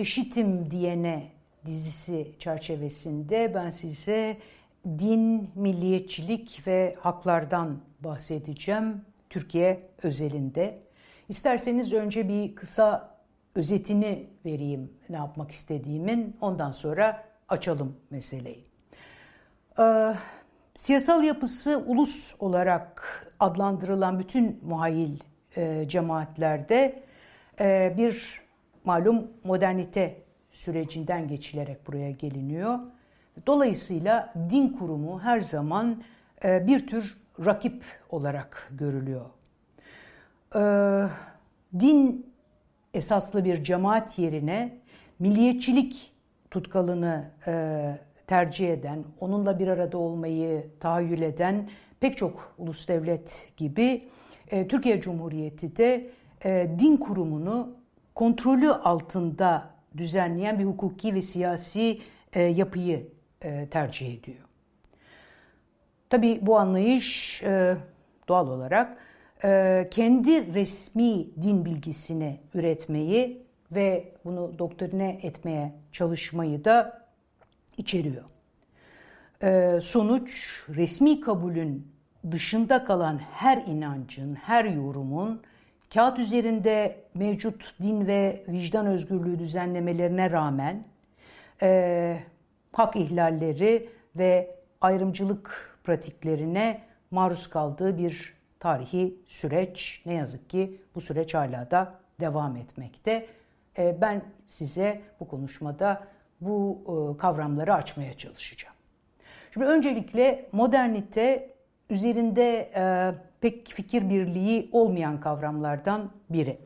Eşitim diyene dizisi çerçevesinde ben size din, milliyetçilik ve haklardan bahsedeceğim Türkiye özelinde. İsterseniz önce bir kısa özetini vereyim ne yapmak istediğimin ondan sonra açalım meseleyi. Ee, siyasal yapısı ulus olarak adlandırılan bütün muhayil e, cemaatlerde e, bir malum modernite sürecinden geçilerek buraya geliniyor. Dolayısıyla din kurumu her zaman e, bir tür rakip olarak görülüyor. E, din esaslı bir cemaat yerine milliyetçilik tutkalını tercih eden, onunla bir arada olmayı tahayyül eden pek çok ulus devlet gibi Türkiye Cumhuriyeti de din kurumunu kontrolü altında düzenleyen bir hukuki ve siyasi e, yapıyı e, tercih ediyor. Tabii bu anlayış e, doğal olarak e, kendi resmi din bilgisini üretmeyi ve bunu doktrine etmeye çalışmayı da içeriyor. E, sonuç resmi kabulün dışında kalan her inancın, her yorumun kağıt üzerinde mevcut din ve vicdan özgürlüğü düzenlemelerine rağmen e, hak ihlalleri ve ayrımcılık pratiklerine maruz kaldığı bir tarihi süreç. Ne yazık ki bu süreç hala da devam etmekte. E, ben size bu konuşmada bu e, kavramları açmaya çalışacağım. Şimdi öncelikle modernite üzerinde e, pek fikir birliği olmayan kavramlardan biri.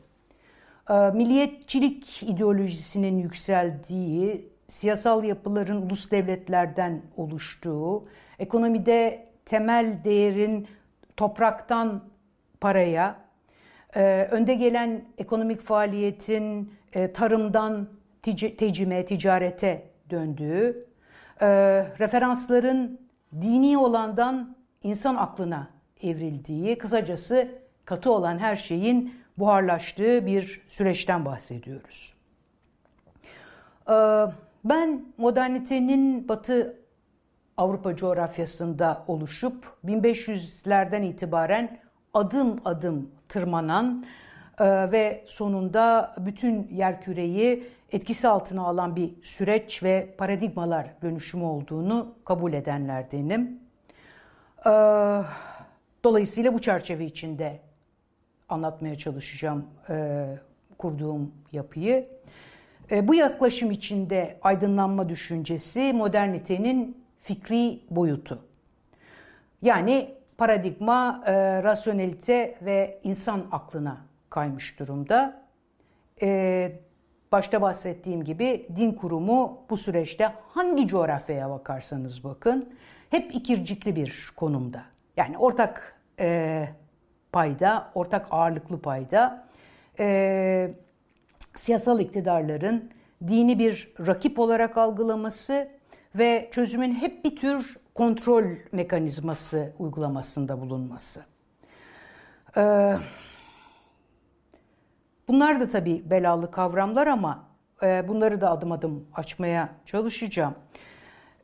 Ee, milliyetçilik ideolojisinin yükseldiği, siyasal yapıların ulus devletlerden oluştuğu, ekonomide temel değerin topraktan paraya, e, önde gelen ekonomik faaliyetin e, tarımdan tecime, ticarete döndüğü, e, referansların dini olandan insan aklına evrildiği, kısacası katı olan her şeyin buharlaştığı bir süreçten bahsediyoruz. Ee, ben modernitenin Batı Avrupa coğrafyasında oluşup 1500'lerden itibaren adım adım tırmanan e, ve sonunda bütün yerküreyi etkisi altına alan bir süreç ve paradigmalar dönüşümü olduğunu kabul edenlerdenim. Dolayısıyla bu çerçeve içinde anlatmaya çalışacağım e, kurduğum yapıyı. E, bu yaklaşım içinde aydınlanma düşüncesi modernitenin fikri boyutu. Yani paradigma, e, rasyonelite ve insan aklına kaymış durumda. E, başta bahsettiğim gibi din kurumu bu süreçte hangi coğrafyaya bakarsanız bakın hep ikircikli bir konumda. Yani ortak e, payda, ortak ağırlıklı payda e, siyasal iktidarların dini bir rakip olarak algılaması ve çözümün hep bir tür kontrol mekanizması uygulamasında bulunması. Ee, bunlar da tabii belalı kavramlar ama e, bunları da adım adım açmaya çalışacağım.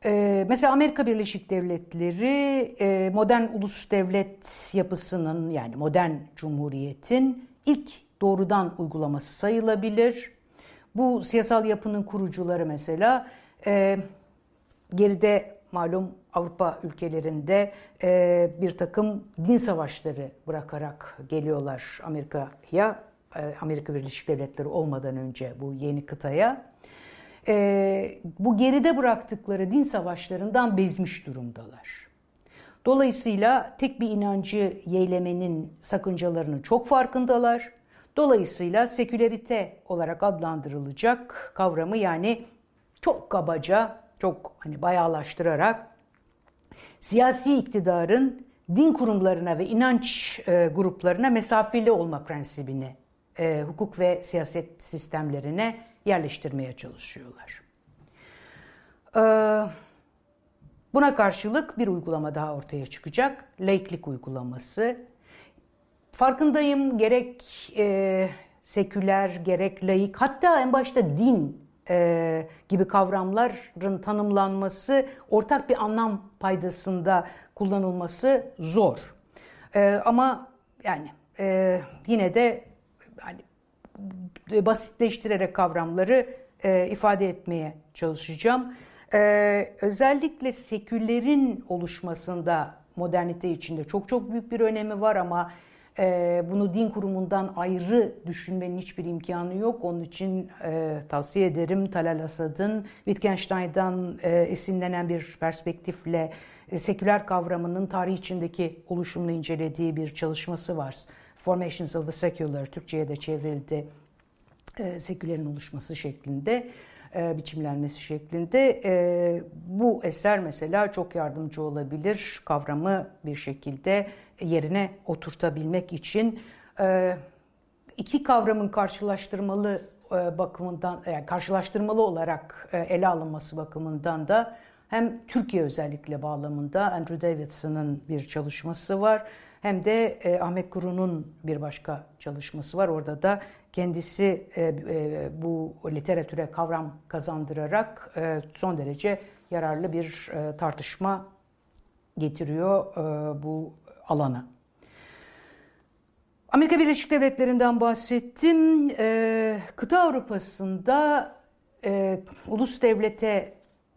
Ee, mesela Amerika Birleşik Devletleri e, modern ulus devlet yapısının yani modern cumhuriyetin ilk doğrudan uygulaması sayılabilir. Bu siyasal yapının kurucuları mesela e, geride malum Avrupa ülkelerinde e, bir takım din savaşları bırakarak geliyorlar Amerika'ya, e, Amerika Birleşik Devletleri olmadan önce bu yeni kıtaya e, bu geride bıraktıkları din savaşlarından bezmiş durumdalar. Dolayısıyla tek bir inancı yeylemenin sakıncalarının çok farkındalar. Dolayısıyla sekülerite olarak adlandırılacak kavramı yani çok kabaca, çok hani bayağılaştırarak siyasi iktidarın din kurumlarına ve inanç e, gruplarına mesafeli olma prensibini e, hukuk ve siyaset sistemlerine yerleştirmeye çalışıyorlar. E, buna karşılık bir uygulama daha ortaya çıkacak. Laiklik uygulaması. Farkındayım gerek e, seküler gerek laik hatta en başta din e, gibi kavramların tanımlanması ortak bir anlam paydasında kullanılması zor. E, ama yani e, yine de basitleştirerek kavramları e, ifade etmeye çalışacağım. E, özellikle sekülerin oluşmasında modernite içinde çok çok büyük bir önemi var ama e, bunu din kurumundan ayrı düşünmenin hiçbir imkanı yok. Onun için e, tavsiye ederim Talal Asad'ın Wittgenstein'dan e, esinlenen bir perspektifle e, seküler kavramının tarih içindeki oluşumunu incelediği bir çalışması var. Formations of the Secular, Türkçe'ye de çevrildi. E, sekülerin oluşması şeklinde, e, biçimlenmesi şeklinde. E, bu eser mesela çok yardımcı olabilir kavramı bir şekilde yerine oturtabilmek için. E, iki kavramın karşılaştırmalı e, bakımından, yani karşılaştırmalı olarak e, ele alınması bakımından da hem Türkiye özellikle bağlamında Andrew Davidson'ın bir çalışması var hem de e, Ahmet Kuru'nun bir başka çalışması var. Orada da kendisi e, e, bu literatüre kavram kazandırarak e, son derece yararlı bir e, tartışma getiriyor e, bu alana. Amerika Birleşik Devletleri'nden bahsettim. E, kıta Avrupa'sında e, ulus devlete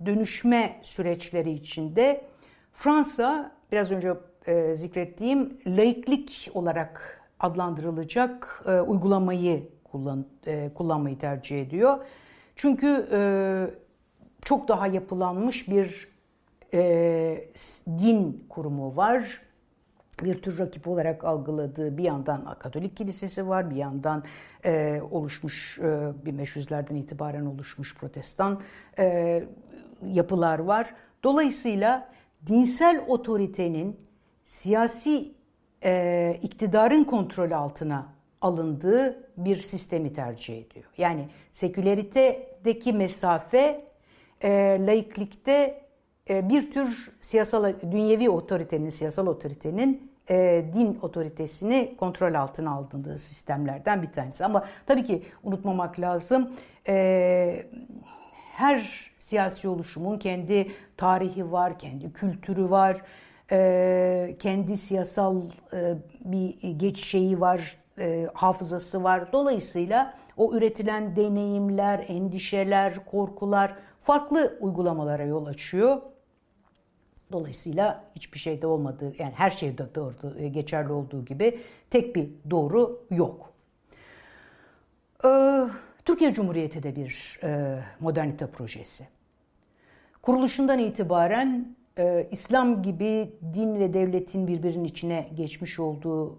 dönüşme süreçleri içinde Fransa biraz önce e, zikrettiğim laiklik olarak adlandırılacak e, uygulamayı kullan, e, kullanmayı tercih ediyor. Çünkü e, çok daha yapılanmış bir e, din kurumu var. Bir tür rakip olarak algıladığı bir yandan Katolik Kilisesi var, bir yandan e, oluşmuş e, 1500'lerden itibaren oluşmuş Protestan e, yapılar var. Dolayısıyla dinsel otoritenin siyasi e, iktidarın kontrolü altına alındığı bir sistemi tercih ediyor. Yani seküleritedeki mesafe e, laiklikte e, bir tür siyasal dünyevi otoritenin, siyasal otoritenin e, din otoritesini kontrol altına aldığı sistemlerden bir tanesi. Ama tabii ki unutmamak lazım. E, her siyasi oluşumun kendi tarihi var, kendi kültürü var, e, kendi siyasal e, bir geç şeyi var, e, hafızası var. Dolayısıyla o üretilen deneyimler, endişeler, korkular farklı uygulamalara yol açıyor. Dolayısıyla hiçbir şeyde olmadığı, yani her şeyde doğru, e, geçerli olduğu gibi tek bir doğru yok. Ee, Türkiye Cumhuriyeti de bir modernite projesi. Kuruluşundan itibaren e, İslam gibi din ve devletin birbirinin içine geçmiş olduğu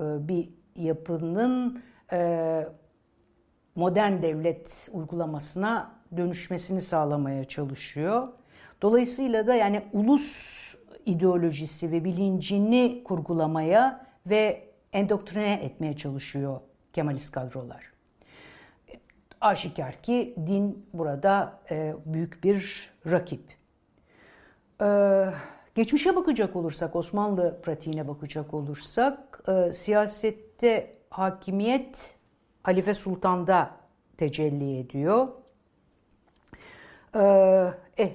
e, bir yapının e, modern devlet uygulamasına dönüşmesini sağlamaya çalışıyor. Dolayısıyla da yani ulus ideolojisi ve bilincini kurgulamaya ve endoktrine etmeye çalışıyor Kemalist kadrolar. Aşikar ki din burada e, büyük bir rakip. Ee, geçmişe bakacak olursak, Osmanlı pratiğine bakacak olursak, e, siyasette hakimiyet Halife Sultan'da tecelli ediyor. Ee, eh,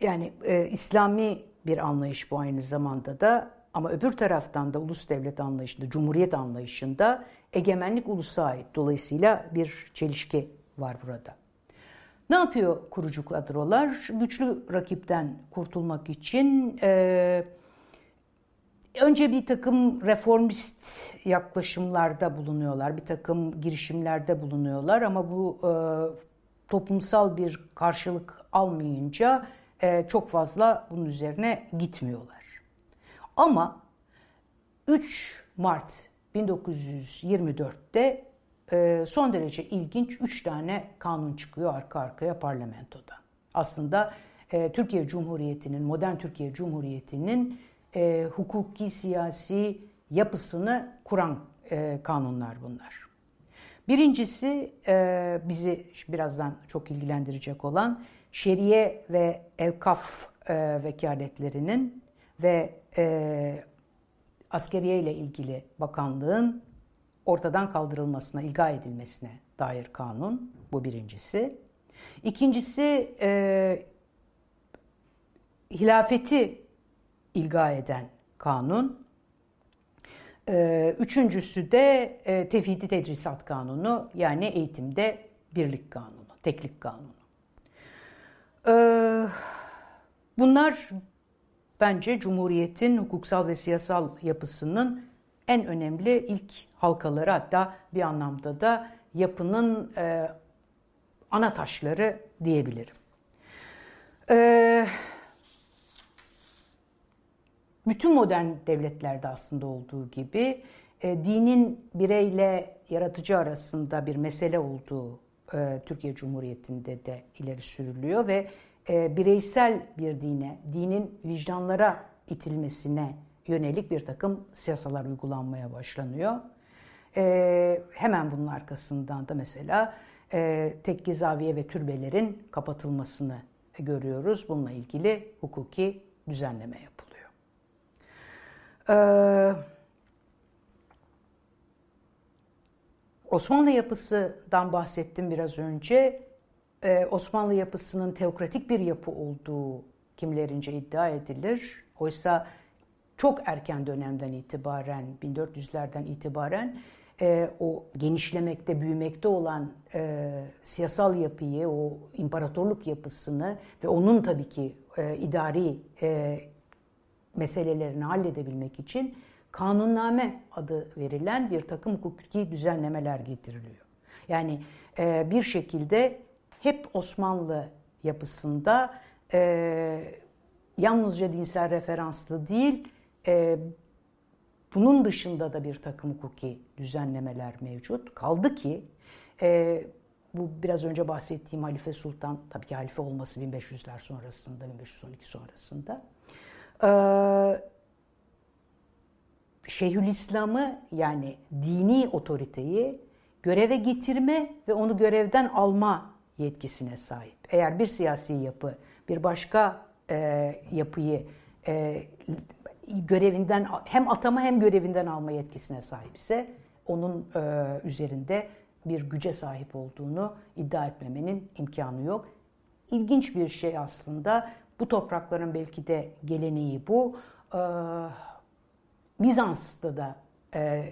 yani e, İslami bir anlayış bu aynı zamanda da ama öbür taraftan da ulus devlet anlayışında, cumhuriyet anlayışında egemenlik ulusa ait. Dolayısıyla bir çelişki var burada. Ne yapıyor kurucu kadrolar? Güçlü rakipten kurtulmak için e, önce bir takım reformist yaklaşımlarda bulunuyorlar, bir takım girişimlerde bulunuyorlar ama bu e, toplumsal bir karşılık almayınca e, çok fazla bunun üzerine gitmiyorlar. Ama 3 Mart 1924'te e, son derece ilginç 3 tane kanun çıkıyor arka arkaya parlamentoda. Aslında e, Türkiye Cumhuriyeti'nin, modern Türkiye Cumhuriyeti'nin e, hukuki, siyasi yapısını kuran e, kanunlar bunlar. Birincisi bizi birazdan çok ilgilendirecek olan şeriye ve evkaf vekaletlerinin ve askeriye ile ilgili bakanlığın ortadan kaldırılmasına, ilga edilmesine dair kanun. Bu birincisi. İkincisi e, hilafeti ilga eden kanun. E, üçüncüsü de e, tevhidi tedrisat kanunu yani eğitimde birlik kanunu, teklik kanunu. E, bunlar bence Cumhuriyet'in hukuksal ve siyasal yapısının en önemli ilk halkaları hatta bir anlamda da yapının e, ana taşları diyebilirim. E, bütün modern devletlerde aslında olduğu gibi e, dinin bireyle yaratıcı arasında bir mesele olduğu e, Türkiye Cumhuriyeti'nde de ileri sürülüyor ve e, bireysel bir dine, dinin vicdanlara itilmesine yönelik bir takım siyasalar uygulanmaya başlanıyor. E, hemen bunun arkasından da mesela e, tekke zaviye ve türbelerin kapatılmasını görüyoruz. Bununla ilgili hukuki düzenleme yapılıyor. Ee, Osmanlı yapısından bahsettim biraz önce. Ee, Osmanlı yapısının teokratik bir yapı olduğu kimlerince iddia edilir. Oysa çok erken dönemden itibaren, 1400'lerden itibaren e, o genişlemekte, büyümekte olan e, siyasal yapıyı, o imparatorluk yapısını ve onun tabii ki e, idari e, meselelerini halledebilmek için kanunname adı verilen bir takım hukuki düzenlemeler getiriliyor. Yani e, bir şekilde hep Osmanlı yapısında e, yalnızca dinsel referanslı değil, e, bunun dışında da bir takım hukuki düzenlemeler mevcut. Kaldı ki e, bu biraz önce bahsettiğim Halife Sultan, tabii ki halife olması 1500'ler sonrasında, 1512 sonrasında. E, Şeyhülislam'ı yani dini otoriteyi göreve getirme ve onu görevden alma yetkisine sahip. Eğer bir siyasi yapı bir başka e, yapıyı e, görevinden hem atama hem görevinden alma yetkisine sahipse onun e, üzerinde bir güce sahip olduğunu iddia etmemenin imkanı yok. İlginç bir şey aslında. Bu toprakların belki de geleneği bu. E, Bizans'ta da e,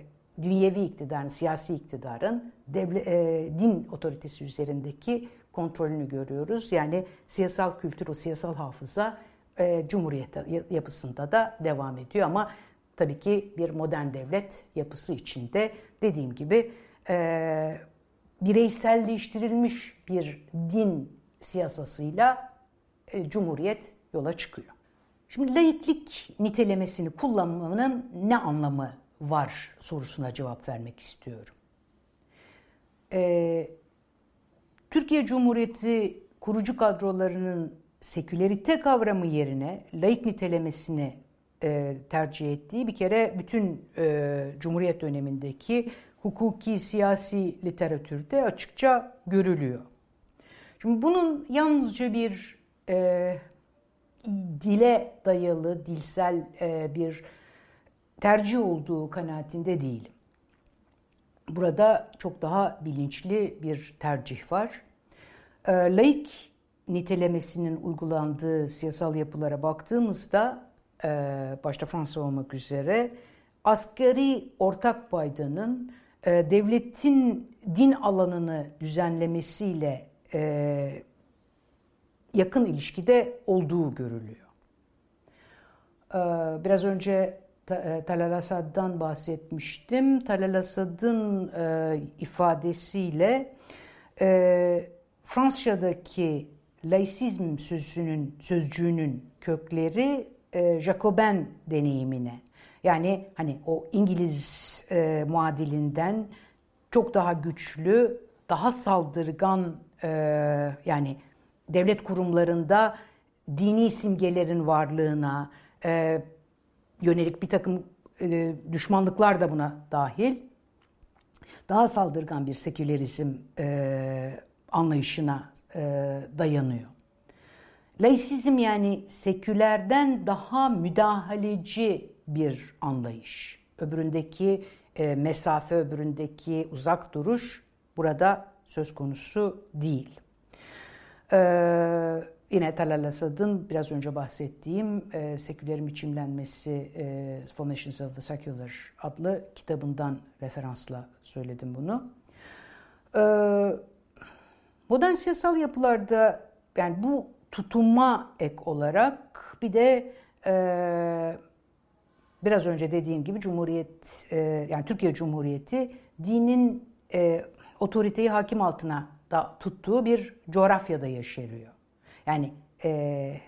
dünyevi iktidarın, siyasi iktidarın devle, e, din otoritesi üzerindeki kontrolünü görüyoruz. Yani siyasal kültür, o siyasal hafıza e, Cumhuriyet yapısında da devam ediyor ama tabii ki bir modern devlet yapısı içinde dediğim gibi e, bireyselleştirilmiş bir din siyasasıyla e, Cumhuriyet yola çıkıyor. Şimdi laiklik nitelemesini kullanmanın ne anlamı var sorusuna cevap vermek istiyorum. Ee, Türkiye Cumhuriyeti kurucu kadrolarının sekülerite kavramı yerine laik nitelemesini e, tercih ettiği bir kere bütün e, Cumhuriyet dönemindeki hukuki, siyasi literatürde açıkça görülüyor. Şimdi bunun yalnızca bir e, dile dayalı, dilsel e, bir tercih olduğu kanaatinde değilim. Burada çok daha bilinçli bir tercih var. E, laik nitelemesinin uygulandığı siyasal yapılara baktığımızda e, başta Fransa olmak üzere asgari ortak paydanın e, devletin din alanını düzenlemesiyle e, yakın ilişkide olduğu görülüyor. Biraz önce Talal Asad'dan bahsetmiştim. Talal Asad'ın ifadesiyle Fransızca'daki laisizm sözcüğünün, sözcüğünün kökleri e, Jacoben deneyimine. Yani hani o İngiliz e, muadilinden çok daha güçlü, daha saldırgan e, yani devlet kurumlarında dini simgelerin varlığına e, yönelik bir takım e, düşmanlıklar da buna dahil daha saldırgan bir sekülerizm e, anlayışına e, dayanıyor. Laisizm yani sekülerden daha müdahaleci bir anlayış. Öbüründeki e, mesafe, öbüründeki uzak duruş burada söz konusu değil. Ee, yine Talal Asad'ın biraz önce bahsettiğim e, Sekülerin Biçimlenmesi e, Formations of the Secular adlı kitabından referansla söyledim bunu. Ee, modern siyasal yapılarda yani bu tutunma ek olarak bir de e, biraz önce dediğim gibi Cumhuriyet e, yani Türkiye Cumhuriyeti dinin e, otoriteyi hakim altına da tuttuğu bir coğrafyada yaşarıyor. Yani e,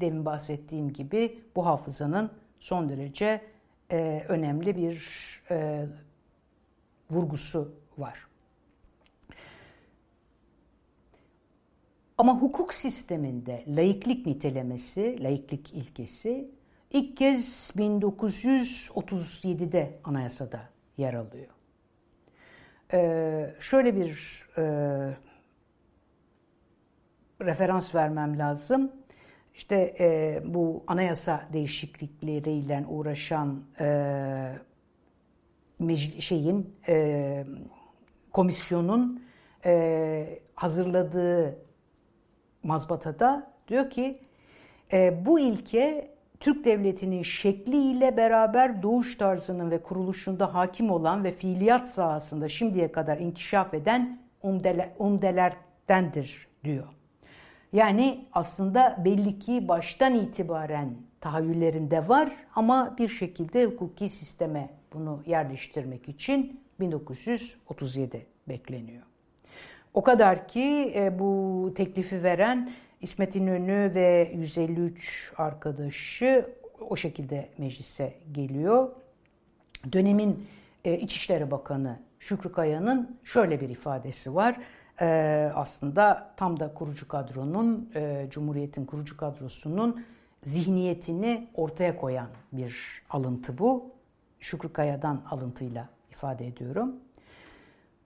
demin bahsettiğim gibi bu hafızanın son derece e, önemli bir e, vurgusu var. Ama hukuk sisteminde laiklik nitelemesi, laiklik ilkesi ilk kez 1937'de anayasada yer alıyor. Ee, şöyle bir e, referans vermem lazım. İşte e, bu anayasa değişiklikleriyle uğraşan e, şeyin e, komisyonun e, hazırladığı mazbatada diyor ki e, bu ilke Türk devletinin şekliyle beraber doğuş tarzının ve kuruluşunda hakim olan ve fiiliyat sahasında şimdiye kadar inkişaf eden umdelerdendir diyor. Yani aslında belli ki baştan itibaren tahayyüllerinde var ama bir şekilde hukuki sisteme bunu yerleştirmek için 1937 bekleniyor. O kadar ki e, bu teklifi veren İsmet İnönü ve 153 arkadaşı o şekilde meclise geliyor. Dönemin e, İçişleri Bakanı Şükrü Kaya'nın şöyle bir ifadesi var. E, aslında tam da kurucu kadronun, e, Cumhuriyet'in kurucu kadrosunun zihniyetini ortaya koyan bir alıntı bu. Şükrü Kaya'dan alıntıyla ifade ediyorum.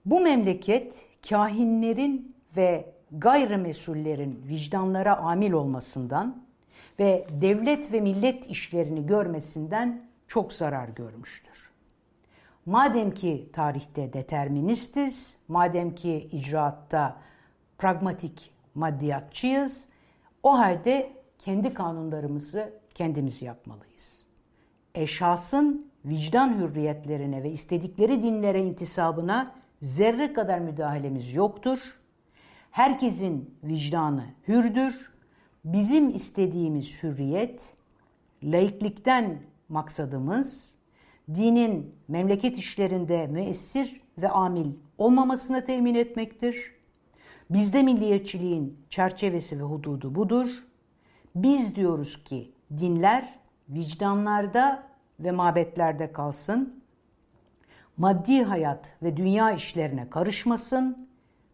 Bu memleket kahinlerin ve gayrimesullerin vicdanlara amil olmasından ve devlet ve millet işlerini görmesinden çok zarar görmüştür. Madem ki tarihte deterministiz, madem ki icraatta pragmatik maddiyatçıyız, o halde kendi kanunlarımızı kendimiz yapmalıyız. Eşhasın vicdan hürriyetlerine ve istedikleri dinlere intisabına zerre kadar müdahalemiz yoktur. Herkesin vicdanı hürdür. Bizim istediğimiz hürriyet, laiklikten maksadımız, dinin memleket işlerinde müessir ve amil olmamasını temin etmektir. Bizde milliyetçiliğin çerçevesi ve hududu budur. Biz diyoruz ki dinler vicdanlarda ve mabetlerde kalsın maddi hayat ve dünya işlerine karışmasın,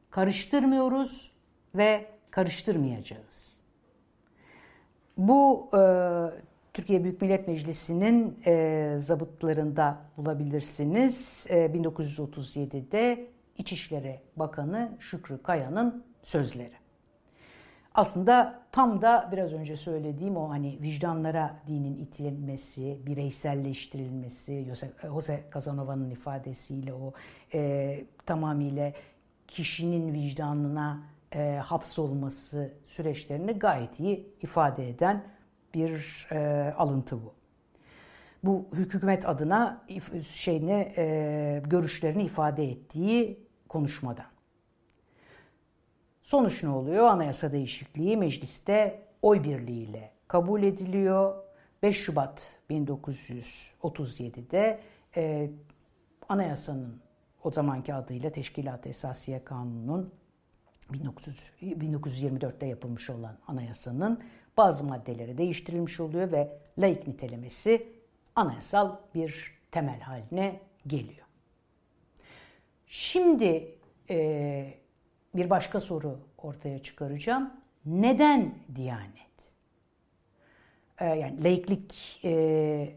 karıştırmıyoruz ve karıştırmayacağız. Bu e, Türkiye Büyük Millet Meclisi'nin e, zabıtlarında bulabilirsiniz. E, 1937'de İçişleri Bakanı Şükrü Kaya'nın sözleri. Aslında tam da biraz önce söylediğim o hani vicdanlara dinin itilmesi, bireyselleştirilmesi, Jose, Casanova'nın ifadesiyle o e, tamamıyla kişinin vicdanına e, hapsolması süreçlerini gayet iyi ifade eden bir e, alıntı bu. Bu hükümet adına şeyini e, görüşlerini ifade ettiği konuşmadan. Sonuç ne oluyor? Anayasa değişikliği mecliste oy birliğiyle kabul ediliyor. 5 Şubat 1937'de e, anayasanın o zamanki adıyla Teşkilat-ı Esasiye Kanunu'nun 1924'te yapılmış olan anayasanın bazı maddeleri değiştirilmiş oluyor ve laik nitelemesi anayasal bir temel haline geliyor. Şimdi e, bir başka soru ortaya çıkaracağım. Neden Diyanet? E, yani laiklik e,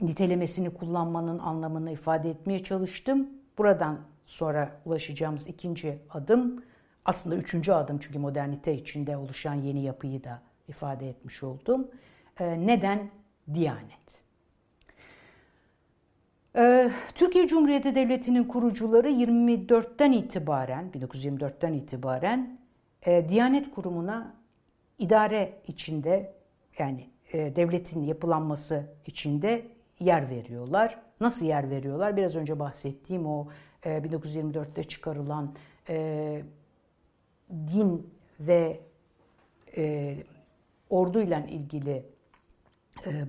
nitelemesini kullanmanın anlamını ifade etmeye çalıştım. Buradan sonra ulaşacağımız ikinci adım aslında üçüncü adım çünkü modernite içinde oluşan yeni yapıyı da ifade etmiş oldum. E, neden Diyanet? Ee, Türkiye Cumhuriyeti Devleti'nin kurucuları 24'ten itibaren, 1924'ten itibaren e, Diyanet Kurumu'na idare içinde yani e, devletin yapılanması içinde yer veriyorlar. Nasıl yer veriyorlar? Biraz önce bahsettiğim o e, 1924'te çıkarılan e, din ve orduyla ilgili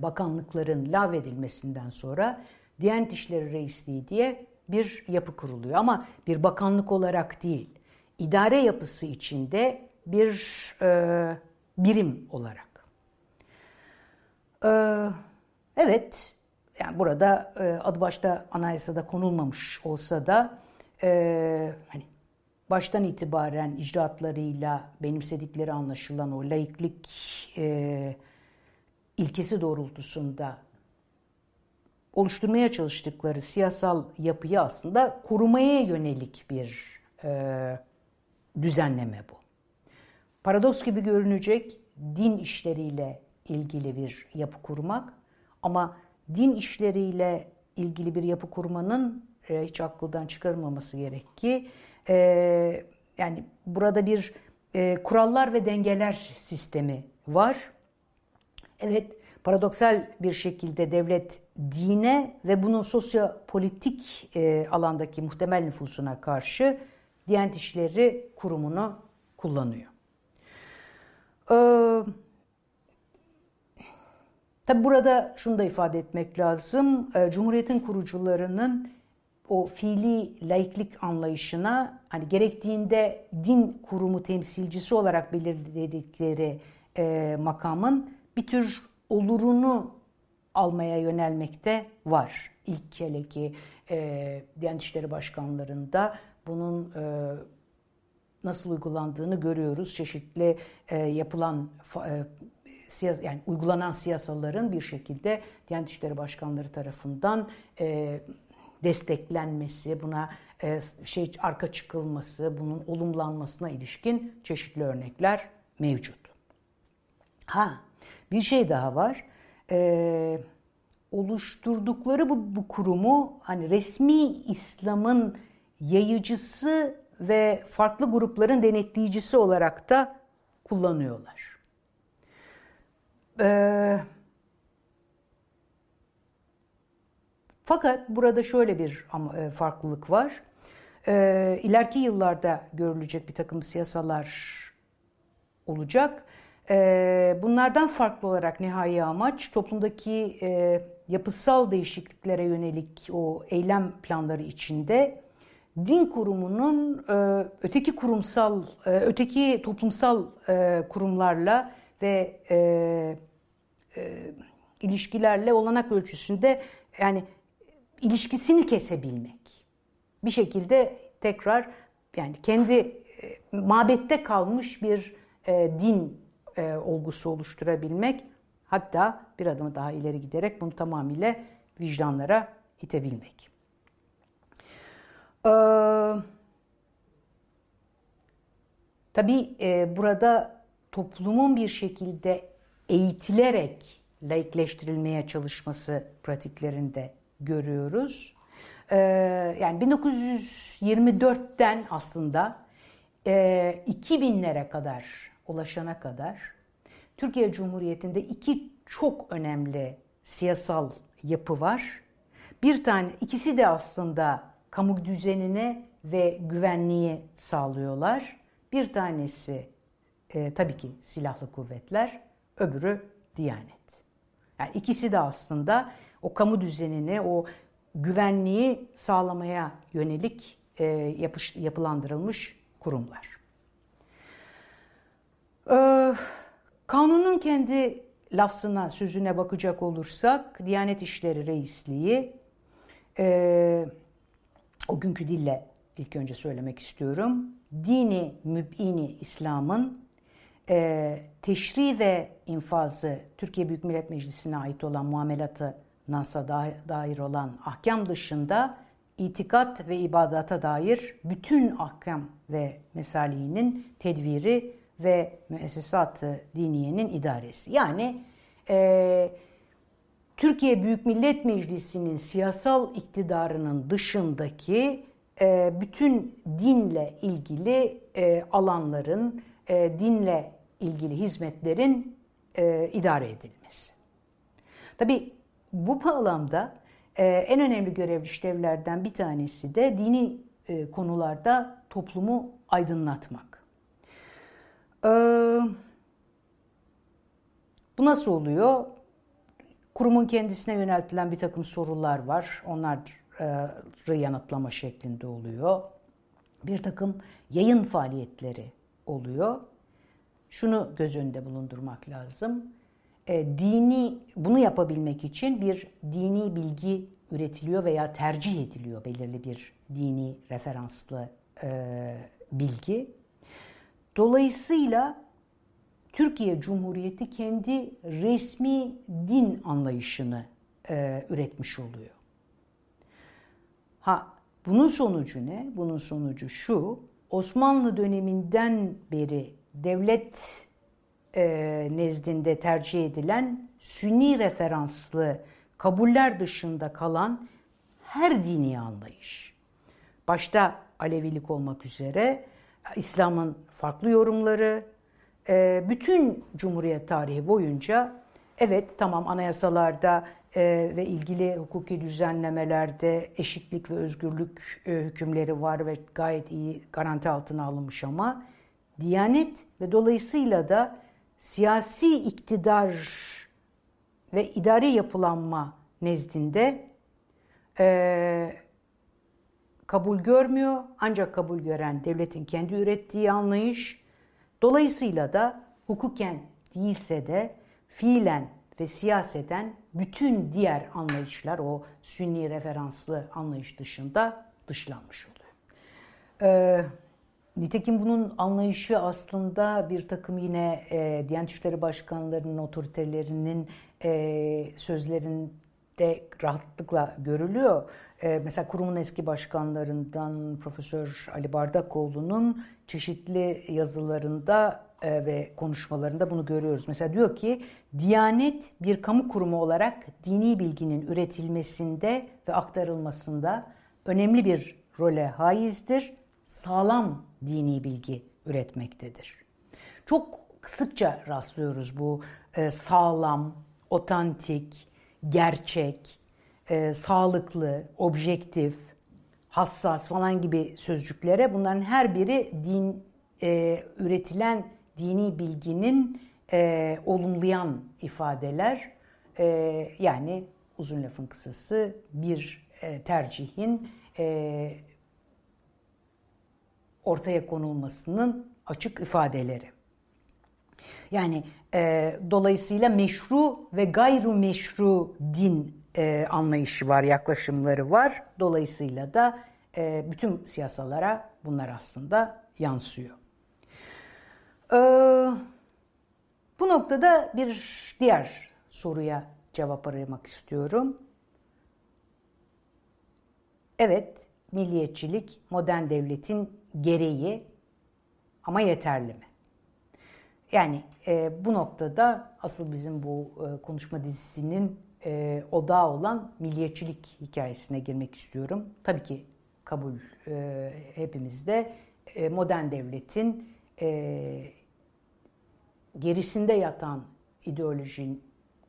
bakanlıkların lağvedilmesinden sonra Diyanet İşleri Reisliği diye bir yapı kuruluyor. Ama bir bakanlık olarak değil, idare yapısı içinde bir e, birim olarak. E, evet, yani burada e, adı başta anayasada konulmamış olsa da e, hani baştan itibaren icraatlarıyla benimsedikleri anlaşılan o laiklik e, ilkesi doğrultusunda oluşturmaya çalıştıkları siyasal yapıyı aslında korumaya yönelik bir e, düzenleme bu. Paradoks gibi görünecek din işleriyle ilgili bir yapı kurmak ama din işleriyle ilgili bir yapı kurmanın e, hiç aklından çıkarılmaması gerek ki e, yani burada bir e, kurallar ve dengeler sistemi var. Evet paradoksal bir şekilde devlet dine ve bunun sosyopolitik e, alandaki muhtemel nüfusuna karşı Diyanet İşleri Kurumu'nu kullanıyor. Ee, tabi burada şunu da ifade etmek lazım. E, Cumhuriyet'in kurucularının o fiili laiklik anlayışına hani gerektiğinde din kurumu temsilcisi olarak belirledikleri e, makamın bir tür olurunu almaya yönelmekte var. İlk hele ki e, Diyanet İşleri Başkanlarında bunun e, nasıl uygulandığını görüyoruz. Çeşitli e, yapılan e, siyas yani uygulanan siyasaların bir şekilde Diyanet İşleri Başkanları tarafından e, desteklenmesi, buna e, şey arka çıkılması, bunun olumlanmasına ilişkin çeşitli örnekler mevcut. Ha, bir şey daha var. Ee, oluşturdukları bu, bu kurumu hani resmi İslam'ın yayıcısı ve farklı grupların denetleyicisi olarak da kullanıyorlar. Ee, fakat burada şöyle bir e, farklılık var. Ee, ileriki yıllarda görülecek bir takım siyasalar olacak. Ee, bunlardan farklı olarak nihai amaç toplumdaki e, yapısal değişikliklere yönelik o eylem planları içinde din kurumunun e, öteki kurumsal, e, öteki toplumsal kurumlarla ve ilişkilerle olanak ölçüsünde yani ilişkisini kesebilmek. Bir şekilde tekrar yani kendi mabette kalmış bir din e, olgusu oluşturabilmek hatta bir adımı daha ileri giderek bunu tamamıyla vicdanlara itebilmek. Ee, tabii e, burada toplumun bir şekilde eğitilerek laikleştirilmeye çalışması pratiklerinde görüyoruz. Ee, yani 1924'ten aslında e, 2000'lere kadar ulaşana kadar Türkiye Cumhuriyeti'nde iki çok önemli siyasal yapı var. Bir tane ikisi de aslında kamu düzenine ve güvenliği sağlıyorlar. Bir tanesi e, tabii ki silahlı kuvvetler, öbürü Diyanet. Yani ikisi de aslında o kamu düzenini, o güvenliği sağlamaya yönelik e, yapış, yapılandırılmış kurumlar. Ee, Kanunun kendi lafzına, sözüne bakacak olursak Diyanet İşleri Reisliği e, o günkü dille ilk önce söylemek istiyorum. Dini mübini İslam'ın e, teşri ve infazı Türkiye Büyük Millet Meclisi'ne ait olan muamelatı NAS'a dair olan ahkam dışında itikat ve ibadata dair bütün ahkam ve mesalihinin tedviri ve müessesat-ı diniyenin idaresi. Yani e, Türkiye Büyük Millet Meclisi'nin siyasal iktidarının dışındaki e, bütün dinle ilgili e, alanların, e, dinle ilgili hizmetlerin e, idare edilmesi. Tabi bu bağlamda e, en önemli görevli işlevlerden bir tanesi de dini e, konularda toplumu aydınlatmak. E, bu nasıl oluyor? Kurumun kendisine yöneltilen bir takım sorular var. Onları yanıtlama şeklinde oluyor. Bir takım yayın faaliyetleri oluyor. Şunu göz önünde bulundurmak lazım. E, dini bunu yapabilmek için bir dini bilgi üretiliyor veya tercih ediliyor belirli bir dini referanslı e, bilgi. Dolayısıyla Türkiye Cumhuriyeti kendi resmi din anlayışını e, üretmiş oluyor. Ha bunun sonucu ne? Bunun sonucu şu. Osmanlı döneminden beri devlet e, nezdinde tercih edilen sünni referanslı kabuller dışında kalan her dini anlayış. Başta Alevilik olmak üzere İslam'ın farklı yorumları, e, bütün Cumhuriyet tarihi boyunca evet tamam anayasalarda e, ve ilgili hukuki düzenlemelerde eşitlik ve özgürlük e, hükümleri var ve gayet iyi garanti altına alınmış ama Diyanet ve dolayısıyla da siyasi iktidar ve idari yapılanma nezdinde kabul görmüyor. Ancak kabul gören devletin kendi ürettiği anlayış. Dolayısıyla da hukuken değilse de fiilen ve siyaseten bütün diğer anlayışlar o sünni referanslı anlayış dışında dışlanmış oluyor. Ee, Nitekim bunun anlayışı aslında bir takım yine e, Diyanet İşleri Başkanlarının, otoritelerinin e, sözlerinde rahatlıkla görülüyor. E, mesela kurumun eski başkanlarından Profesör Ali Bardakoğlu'nun çeşitli yazılarında e, ve konuşmalarında bunu görüyoruz. Mesela diyor ki Diyanet bir kamu kurumu olarak dini bilginin üretilmesinde ve aktarılmasında önemli bir role haizdir. Sağlam dini bilgi üretmektedir. Çok sıkça rastlıyoruz bu e, sağlam, otantik, gerçek, e, sağlıklı, objektif, hassas falan gibi sözcüklere. Bunların her biri din e, üretilen dini bilginin e, olumlayan ifadeler. E, yani uzun lafın kısası bir e, tercihin e, ortaya konulmasının açık ifadeleri. Yani e, dolayısıyla meşru ve gayru meşru din e, anlayışı var, yaklaşımları var. Dolayısıyla da e, bütün siyasalara bunlar aslında yansıyor. E, bu noktada bir diğer soruya cevap aramak istiyorum. Evet, milliyetçilik modern devletin gereği ama yeterli mi? Yani e, bu noktada asıl bizim bu e, konuşma dizisinin e, odağı olan milliyetçilik hikayesine girmek istiyorum. Tabii ki kabul e, hepimizde e, modern devletin e, gerisinde yatan ideolojin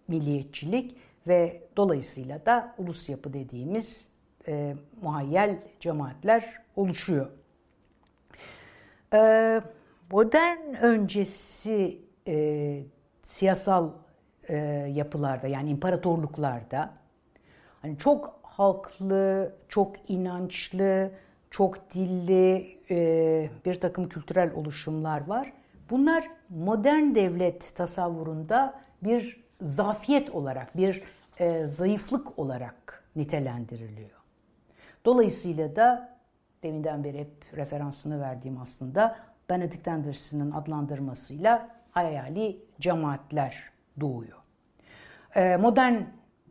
milliyetçilik ve dolayısıyla da ulus yapı dediğimiz e, muhayyel cemaatler oluşuyor. E, modern öncesi e, siyasal e, yapılarda yani imparatorluklarda hani çok halklı, çok inançlı, çok dilli e, bir takım kültürel oluşumlar var. Bunlar modern devlet tasavvurunda bir zafiyet olarak, bir e, zayıflık olarak nitelendiriliyor. Dolayısıyla da deminden beri hep referansını verdiğim aslında Benedict Anderson'ın adlandırmasıyla hayali cemaatler doğuyor. E, modern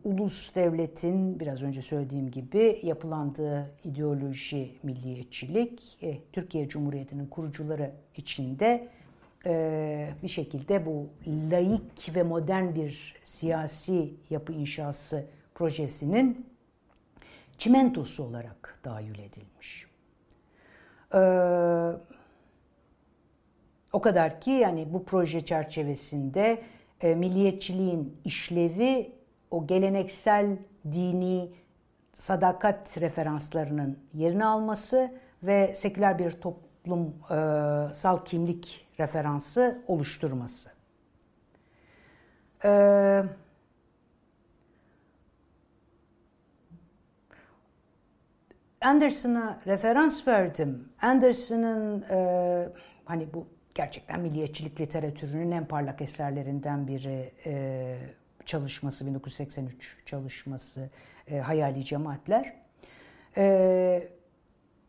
ulus devletin biraz önce söylediğim gibi yapılandığı ideoloji milliyetçilik e, Türkiye Cumhuriyeti'nin kurucuları içinde e, bir şekilde bu laik ve modern bir siyasi yapı inşası projesinin çimentosu olarak dahil edilmiş. O kadar ki yani bu proje çerçevesinde e, milliyetçiliğin işlevi o geleneksel dini sadakat referanslarının yerini alması ve seküler bir toplumsal kimlik referansı oluşturması. Ee, Anderson'a referans verdim. Anderson'ın e, hani bu gerçekten milliyetçilik literatürünün en parlak eserlerinden biri e, çalışması 1983 çalışması e, Hayali Cemaatler. E,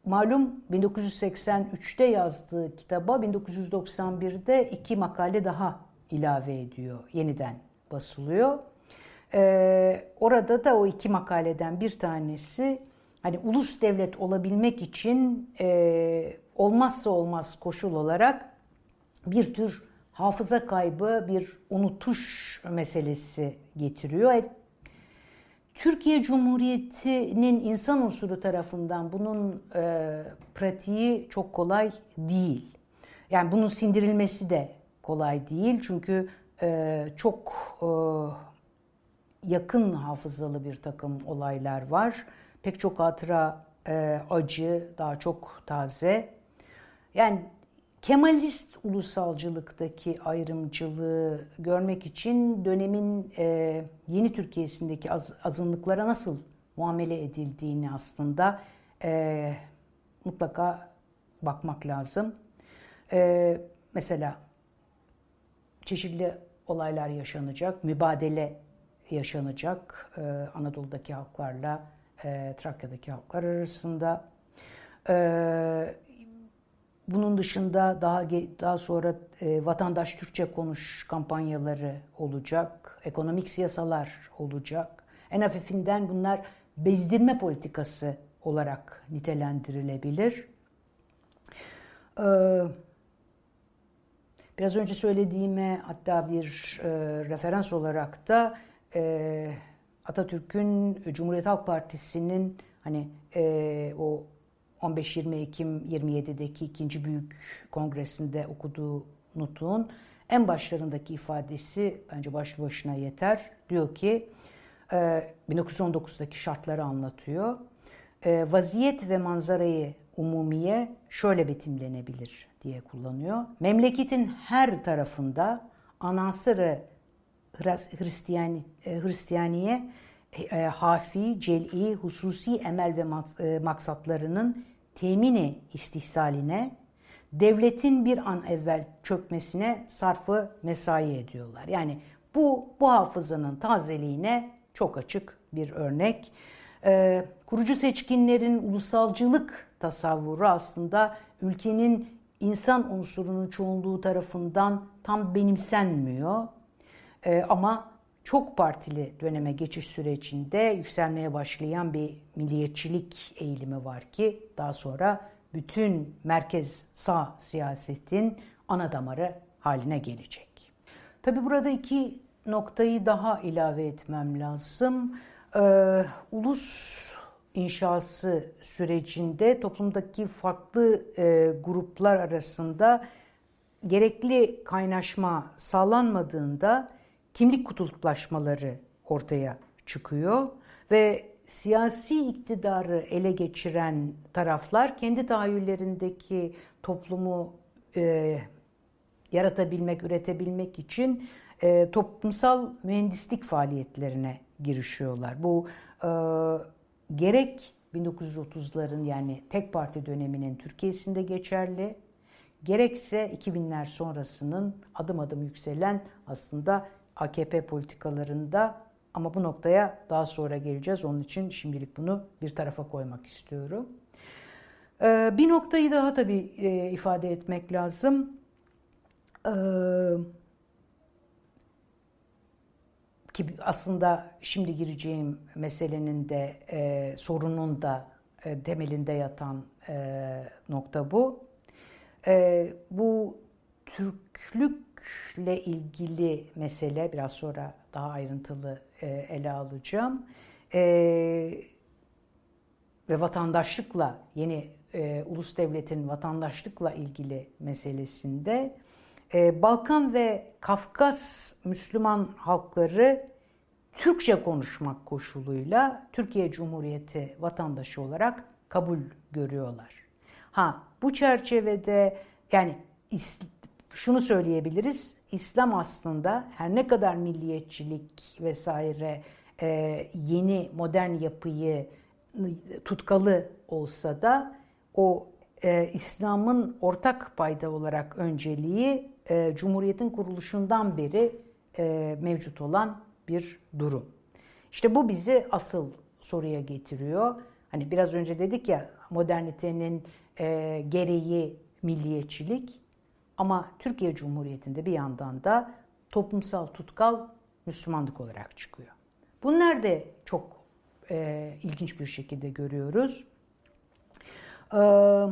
malum 1983'te yazdığı kitaba 1991'de iki makale daha ilave ediyor. Yeniden basılıyor. E, orada da o iki makaleden bir tanesi hani ulus devlet olabilmek için e, olmazsa olmaz koşul olarak bir tür hafıza kaybı, bir unutuş meselesi getiriyor. E, Türkiye Cumhuriyeti'nin insan unsuru tarafından bunun e, pratiği çok kolay değil. Yani bunun sindirilmesi de kolay değil çünkü e, çok e, yakın hafızalı bir takım olaylar var. Pek çok hatıra e, acı, daha çok taze. Yani Kemalist ulusalcılıktaki ayrımcılığı görmek için dönemin e, yeni Türkiye'sindeki az, azınlıklara nasıl muamele edildiğini aslında e, mutlaka bakmak lazım. E, mesela çeşitli olaylar yaşanacak, mübadele yaşanacak e, Anadolu'daki halklarla e, Trakya'daki halklar arasında. E, bunun dışında daha daha sonra e, vatandaş Türkçe konuş kampanyaları olacak, ekonomik siyasalar olacak. En hafifinden bunlar bezdirme politikası olarak nitelendirilebilir. Ee, biraz önce söylediğime hatta bir e, referans olarak da e, Atatürk'ün Cumhuriyet Halk Partisi'nin hani e, o 15-20 Ekim 27'deki ikinci büyük kongresinde okuduğu nutun en başlarındaki ifadesi bence başlı başına yeter. Diyor ki 1919'daki e, şartları anlatıyor. E, vaziyet ve manzarayı umumiye şöyle betimlenebilir diye kullanıyor. Memleketin her tarafında anasırı Hristiyani, e, Hristiyaniye hafi, cel'i, hususi emel ve maksatlarının temini istihsaline, devletin bir an evvel çökmesine sarfı mesai ediyorlar. Yani bu, bu hafızanın tazeliğine çok açık bir örnek. Ee, kurucu seçkinlerin ulusalcılık tasavvuru aslında ülkenin insan unsurunun çoğunluğu tarafından tam benimsenmiyor. Ee, ama çok partili döneme geçiş sürecinde yükselmeye başlayan bir milliyetçilik eğilimi var ki daha sonra bütün merkez sağ siyasetin ana damarı haline gelecek. Tabi burada iki noktayı daha ilave etmem lazım. Ee, ulus inşası sürecinde toplumdaki farklı e, gruplar arasında gerekli kaynaşma sağlanmadığında kimlik kutuplaşmaları ortaya çıkıyor ve siyasi iktidarı ele geçiren taraflar kendi tahayyüllerindeki toplumu e, yaratabilmek, üretebilmek için e, toplumsal mühendislik faaliyetlerine girişiyorlar. Bu e, gerek 1930'ların yani tek parti döneminin Türkiye'sinde geçerli, gerekse 2000'ler sonrasının adım adım yükselen aslında AKP politikalarında ama bu noktaya daha sonra geleceğiz. Onun için şimdilik bunu bir tarafa koymak istiyorum. Ee, bir noktayı daha tabii e, ifade etmek lazım. Ee, ki aslında şimdi gireceğim meselenin de e, sorunun da e, temelinde yatan nokta bu. Bu Türklükle ilgili mesele biraz sonra daha ayrıntılı e, ele alacağım. E, ve vatandaşlıkla yeni e, ulus devletin vatandaşlıkla ilgili meselesinde e, Balkan ve Kafkas Müslüman halkları Türkçe konuşmak koşuluyla Türkiye Cumhuriyeti vatandaşı olarak kabul görüyorlar. Ha bu çerçevede yani şunu söyleyebiliriz. İslam aslında her ne kadar milliyetçilik vesaire e, yeni modern yapıyı tutkalı olsa da o e, İslam'ın ortak payda olarak önceliği e, Cumhuriyet'in kuruluşundan beri e, mevcut olan bir durum. İşte bu bizi asıl soruya getiriyor. Hani biraz önce dedik ya modernitenin e, gereği milliyetçilik ama Türkiye Cumhuriyeti'nde bir yandan da toplumsal tutkal Müslümanlık olarak çıkıyor. Bunlar da çok e, ilginç bir şekilde görüyoruz. Ee,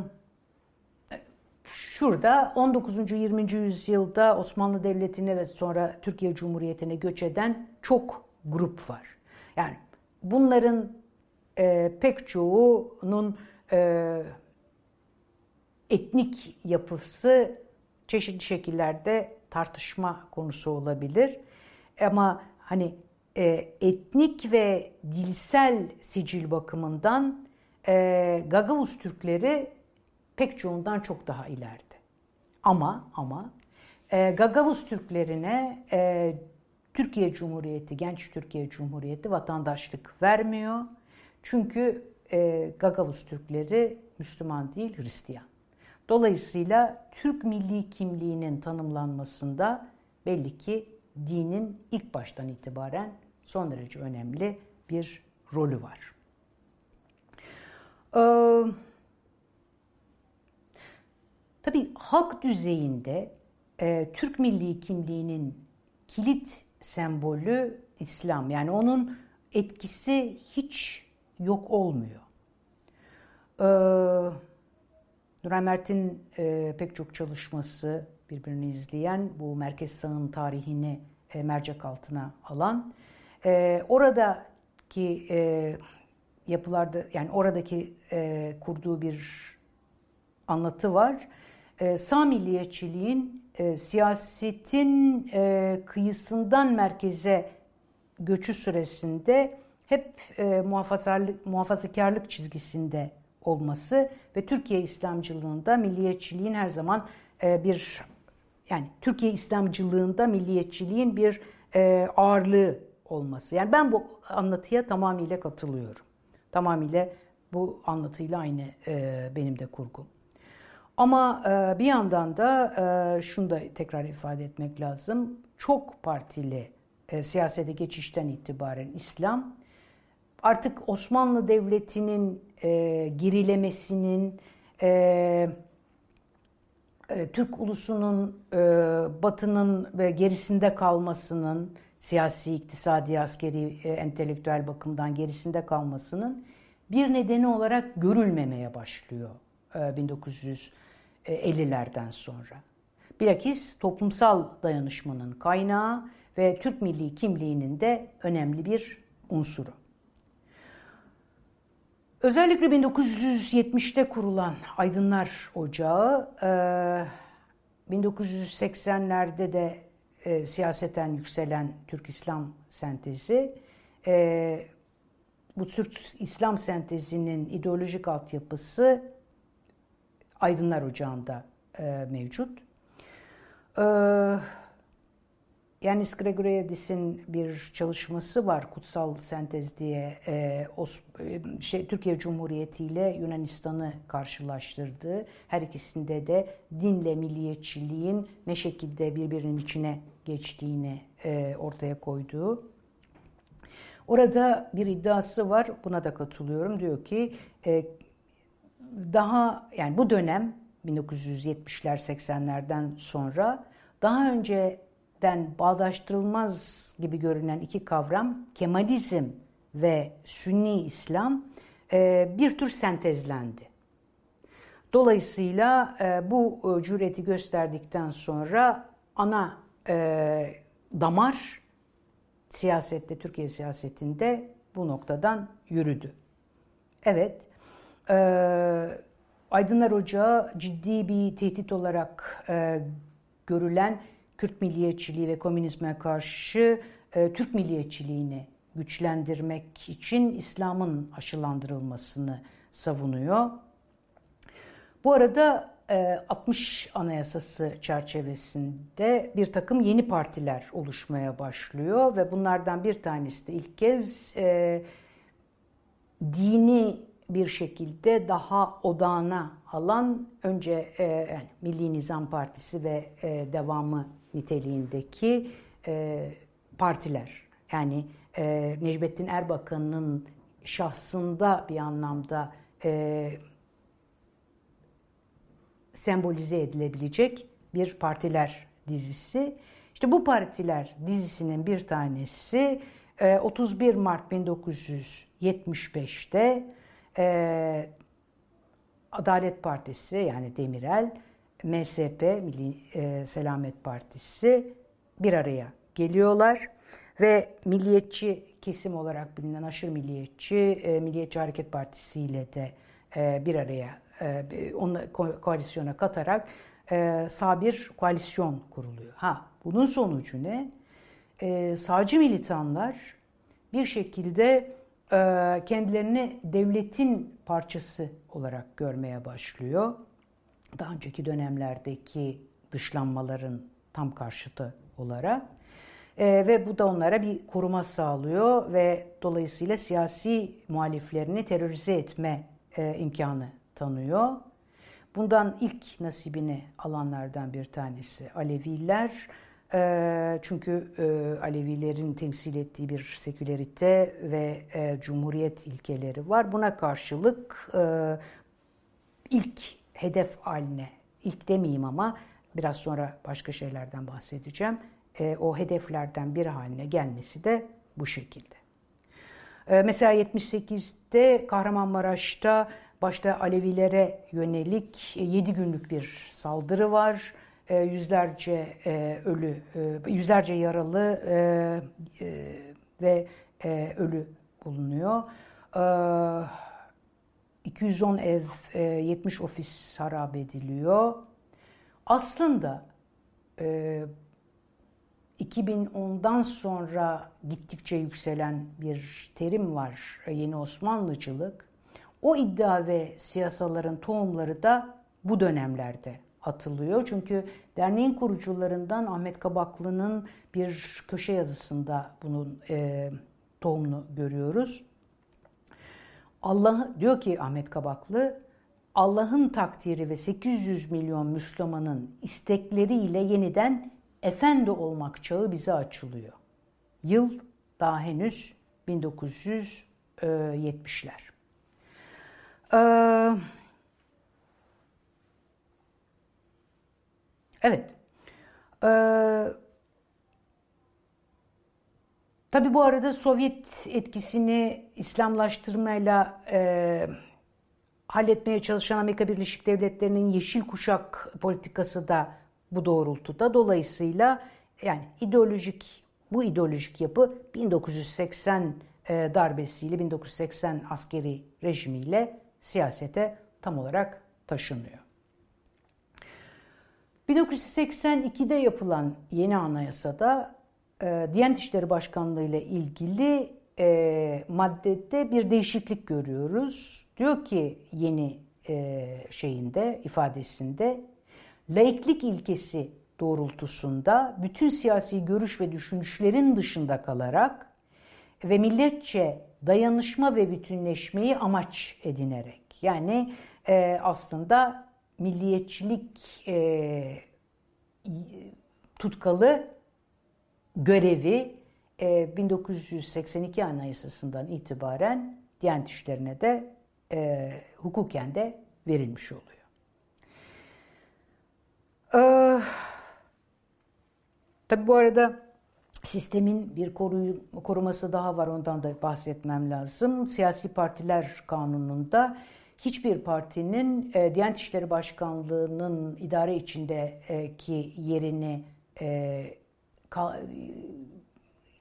şurada 19. 20. yüzyılda Osmanlı Devleti'ne ve sonra Türkiye Cumhuriyeti'ne göç eden çok grup var. Yani bunların e, pek çoğunun e, etnik yapısı çeşitli şekillerde tartışma konusu olabilir. Ama hani e, etnik ve dilsel sicil bakımından e, Gagavuz Türkleri pek çoğundan çok daha ileride. Ama ama e, Gagavuz Türklerine e, Türkiye Cumhuriyeti, Genç Türkiye Cumhuriyeti vatandaşlık vermiyor. Çünkü e, Gagavuz Türkleri Müslüman değil, Hristiyan. Dolayısıyla Türk milli kimliğinin tanımlanmasında belli ki dinin ilk baştan itibaren son derece önemli bir rolü var. Ee, tabii halk düzeyinde e, Türk milli kimliğinin kilit sembolü İslam. Yani onun etkisi hiç yok olmuyor. Ee, Nuray Mert'in e, pek çok çalışması birbirini izleyen bu merkez sağın tarihini e, mercek altına alan e, oradaki e, yapılarda yani oradaki e, kurduğu bir anlatı var. E, sağ milliyetçiliğin e, siyasetin e, kıyısından merkeze göçü süresinde hep e, muhafazakarlık, muhafazakarlık çizgisinde olması ve Türkiye İslamcılığında milliyetçiliğin her zaman e, bir yani Türkiye İslamcılığında milliyetçiliğin bir e, ağırlığı olması. Yani ben bu anlatıya tamamıyla katılıyorum. Tamamıyla bu anlatıyla aynı e, benim de kurgum. Ama bir yandan da şunu da tekrar ifade etmek lazım. Çok partili siyasete geçişten itibaren İslam artık Osmanlı Devleti'nin e, gerilemesinin, e, e, Türk ulusunun e, batının ve gerisinde kalmasının, siyasi, iktisadi, askeri, e, entelektüel bakımdan gerisinde kalmasının bir nedeni olarak görülmemeye başlıyor e, 1950'lerden sonra. Bilakis toplumsal dayanışmanın kaynağı ve Türk milli kimliğinin de önemli bir unsuru. Özellikle 1970'te kurulan Aydınlar Ocağı, 1980'lerde e, de e, siyaseten yükselen Türk İslam sentezi, e, bu Türk İslam sentezinin ideolojik altyapısı Aydınlar Ocağı'nda mevcut. Yanis Gregoriadis'in bir çalışması var Kutsal Sentez diye e, Os, e, şey, Türkiye Cumhuriyeti ile Yunanistan'ı karşılaştırdı. Her ikisinde de dinle milliyetçiliğin ne şekilde birbirinin içine geçtiğini e, ortaya koyduğu. Orada bir iddiası var, buna da katılıyorum. Diyor ki e, daha yani bu dönem 1970'ler 80'lerden sonra daha önceden bağdaştırılmaz gibi görünen iki kavram Kemalizm ve Sünni İslam e, bir tür sentezlendi. Dolayısıyla e, bu e, cüreti gösterdikten sonra ana damar siyasette, Türkiye siyasetinde bu noktadan yürüdü. Evet, Aydınlar Ocağı ciddi bir tehdit olarak görülen Kürt milliyetçiliği ve komünizme karşı e, Türk milliyetçiliğini güçlendirmek için İslam'ın aşılandırılmasını savunuyor. Bu arada e, 60 Anayasası çerçevesinde bir takım yeni partiler oluşmaya başlıyor ve bunlardan bir tanesi de ilk kez e, dini bir şekilde daha odağına alan önce e, yani Milli Nizam Partisi ve e, devamı niteliğindeki e, partiler. Yani e, Necmettin Erbakan'ın şahsında bir anlamda e, sembolize edilebilecek bir partiler dizisi. İşte bu partiler dizisinin bir tanesi 31 e, Mart 1975'te e, Adalet Partisi yani Demirel, MSP, Milli e, Selamet Partisi bir araya geliyorlar ve milliyetçi kesim olarak bilinen aşırı milliyetçi e, Milliyetçi Hareket Partisi ile de e, bir araya e, onu ko- koalisyona katarak e, sağ bir koalisyon kuruluyor. Ha bunun sonucu ne? E, sağcı militanlar bir şekilde kendilerini devletin parçası olarak görmeye başlıyor. Daha önceki dönemlerdeki dışlanmaların tam karşıtı olarak. E, ve bu da onlara bir koruma sağlıyor ve dolayısıyla siyasi muhaliflerini terörize etme e, imkanı tanıyor. Bundan ilk nasibini alanlardan bir tanesi Aleviler. Ee, çünkü e, Alevilerin temsil ettiği bir sekülerite ve e, cumhuriyet ilkeleri var. Buna karşılık e, ilk hedef haline, ilk demeyeyim ama biraz sonra başka şeylerden bahsedeceğim. O hedeflerden bir haline gelmesi de bu şekilde. Mesela 78'de Kahramanmaraş'ta başta Alevilere yönelik 7 günlük bir saldırı var. E, yüzlerce e, ölü, e, yüzlerce yaralı ve ölü bulunuyor. 210 ev, 70 ofis harap ediliyor. Aslında 2010'dan sonra gittikçe yükselen bir terim var yeni Osmanlıcılık. O iddia ve siyasaların tohumları da bu dönemlerde atılıyor. Çünkü derneğin kurucularından Ahmet Kabaklı'nın bir köşe yazısında bunun e, tohumunu görüyoruz. Allah diyor ki Ahmet Kabaklı, Allah'ın takdiri ve 800 milyon Müslümanın istekleriyle yeniden efendi olmak çağı bize açılıyor. Yıl daha henüz 1970'ler. Ee, Evet. Ee, tabii bu arada Sovyet etkisini İslamlaştırmayla e, halletmeye çalışan Amerika Birleşik Devletleri'nin yeşil kuşak politikası da bu doğrultuda. Dolayısıyla yani ideolojik bu ideolojik yapı 1980 e, darbesiyle 1980 askeri rejimiyle siyasete tam olarak taşınıyor. 1982'de yapılan yeni anayasada e, Diyanet İşleri Başkanlığı ile ilgili e, maddede bir değişiklik görüyoruz. Diyor ki yeni e, şeyinde ifadesinde laiklik ilkesi doğrultusunda bütün siyasi görüş ve düşünüşlerin dışında kalarak ve milletçe dayanışma ve bütünleşmeyi amaç edinerek yani e, aslında milliyetçilik e, tutkalı görevi e, 1982 Anayasası'ndan itibaren Diyanet İşleri'ne de e, hukuken de verilmiş oluyor. Ee, tabii bu arada sistemin bir koruyu, koruması daha var ondan da bahsetmem lazım. Siyasi partiler kanununda hiçbir partinin e, Diyanet İşleri Başkanlığı'nın idare içindeki yerini e,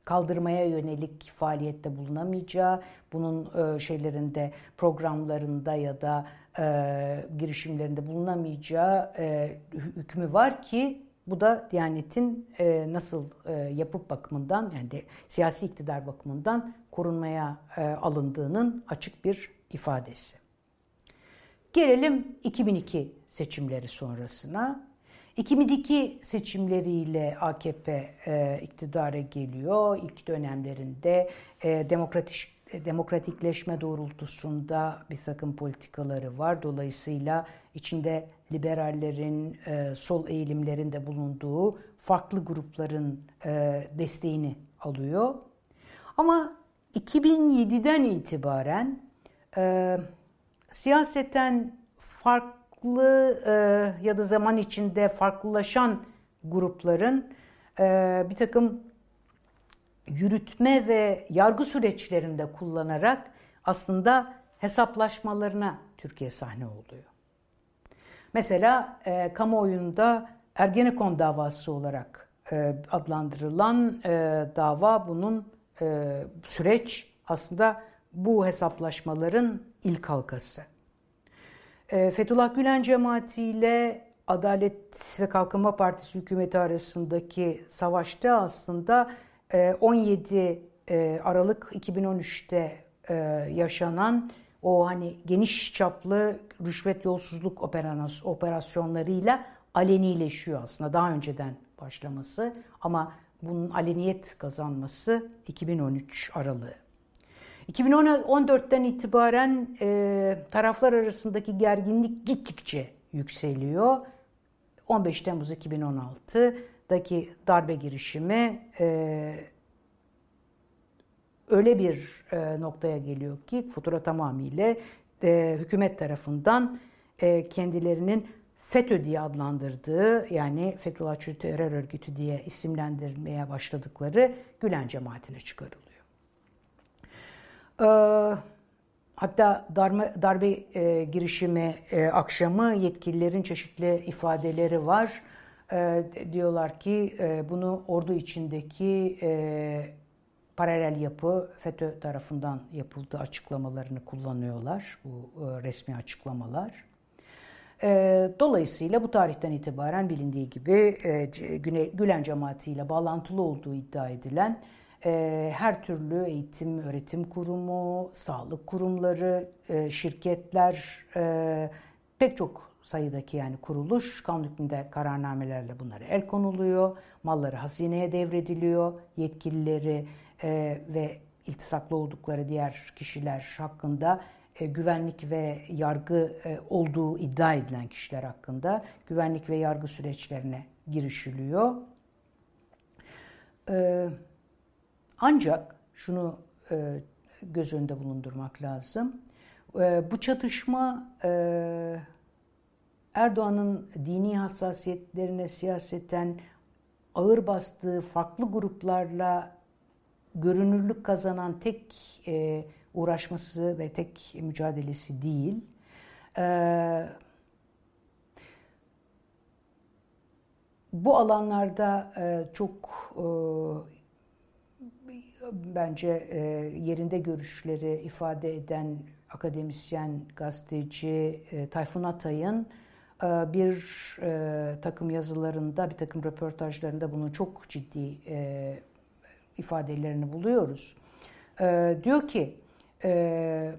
kaldırmaya yönelik faaliyette bulunamayacağı, bunun e, şeylerinde, programlarında ya da e, girişimlerinde bulunamayacağı e, hükmü var ki bu da Diyanet'in e, nasıl e, yapıp bakımından yani de, siyasi iktidar bakımından korunmaya e, alındığının açık bir ifadesi. Gelelim 2002 seçimleri sonrasına. 2002 seçimleriyle AKP e, iktidara geliyor. İlk dönemlerinde e, demokratik demokratikleşme doğrultusunda bir takım politikaları var. Dolayısıyla içinde liberallerin, e, sol eğilimlerin de bulunduğu farklı grupların e, desteğini alıyor. Ama 2007'den itibaren e, siyaseten farklı e, ya da zaman içinde farklılaşan grupların e, bir takım yürütme ve yargı süreçlerinde kullanarak aslında hesaplaşmalarına Türkiye sahne oluyor. Mesela e, kamuoyunda Ergenekon davası olarak e, adlandırılan e, dava bunun e, süreç aslında bu hesaplaşmaların ilk halkası. E, Fethullah Gülen cemaati ile Adalet ve Kalkınma Partisi hükümeti arasındaki savaşta aslında 17 e, e, Aralık 2013'te e, yaşanan o hani geniş çaplı rüşvet yolsuzluk operasyonlarıyla alenileşiyor aslında daha önceden başlaması ama bunun aleniyet kazanması 2013 aralığı. 2014'ten itibaren e, taraflar arasındaki gerginlik gittikçe yükseliyor. 15 Temmuz 2016'daki darbe girişimi e, öyle bir e, noktaya geliyor ki fatura tamamıyla e, hükümet tarafından e, kendilerinin FETÖ diye adlandırdığı yani Fethullahçı Terör Örgütü diye isimlendirmeye başladıkları Gülen cemaatine çıkarılıyor. Ee, hatta darbe, darbe e, girişimi e, akşamı yetkililerin çeşitli ifadeleri var. E, diyorlar ki e, bunu ordu içindeki e, paralel yapı FETÖ tarafından yapıldığı açıklamalarını kullanıyorlar. Bu e, resmi açıklamalar. E, dolayısıyla bu tarihten itibaren bilindiği gibi e, Gülen cemaatiyle bağlantılı olduğu iddia edilen her türlü eğitim, öğretim kurumu, sağlık kurumları, şirketler, pek çok sayıdaki yani kuruluş kanun hükmünde kararnamelerle bunlara el konuluyor. Malları hazineye devrediliyor. Yetkilileri e, ve iltisaklı oldukları diğer kişiler hakkında e, güvenlik ve yargı e, olduğu iddia edilen kişiler hakkında güvenlik ve yargı süreçlerine girişiliyor. E, ancak şunu e, göz önünde bulundurmak lazım. E, bu çatışma e, Erdoğan'ın dini hassasiyetlerine siyaseten ağır bastığı farklı gruplarla görünürlük kazanan tek e, uğraşması ve tek mücadelesi değil. E, bu alanlarda e, çok e, bence e, yerinde görüşleri ifade eden akademisyen, gazeteci e, Tayfun Atay'ın e, bir e, takım yazılarında, bir takım röportajlarında bunu çok ciddi e, ifadelerini buluyoruz. E, diyor ki e,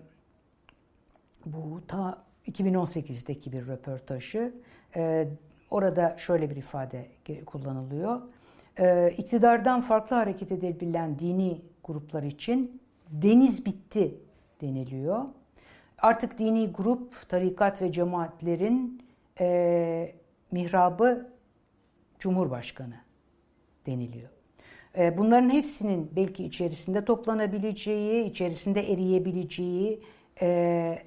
bu ta 2018'deki bir röportajı e, orada şöyle bir ifade kullanılıyor. E, iktidardan farklı hareket edebilen dini gruplar için deniz bitti deniliyor. Artık dini grup, tarikat ve cemaatlerin e, mihrabı Cumhurbaşkanı deniliyor. E, bunların hepsinin belki içerisinde toplanabileceği, içerisinde eriyebileceği, e,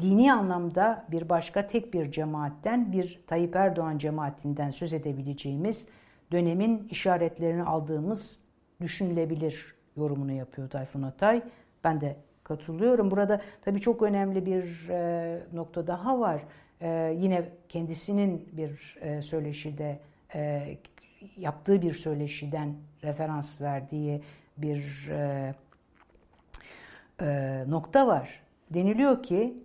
dini anlamda bir başka tek bir cemaatten, bir Tayyip Erdoğan cemaatinden söz edebileceğimiz dönemin işaretlerini aldığımız düşünülebilir yorumunu yapıyor Tayfun Atay. Ben de katılıyorum. Burada tabii çok önemli bir e, nokta daha var. E, yine kendisinin bir e, söyleşide e, yaptığı bir söyleşiden referans verdiği bir nokta var. Deniliyor ki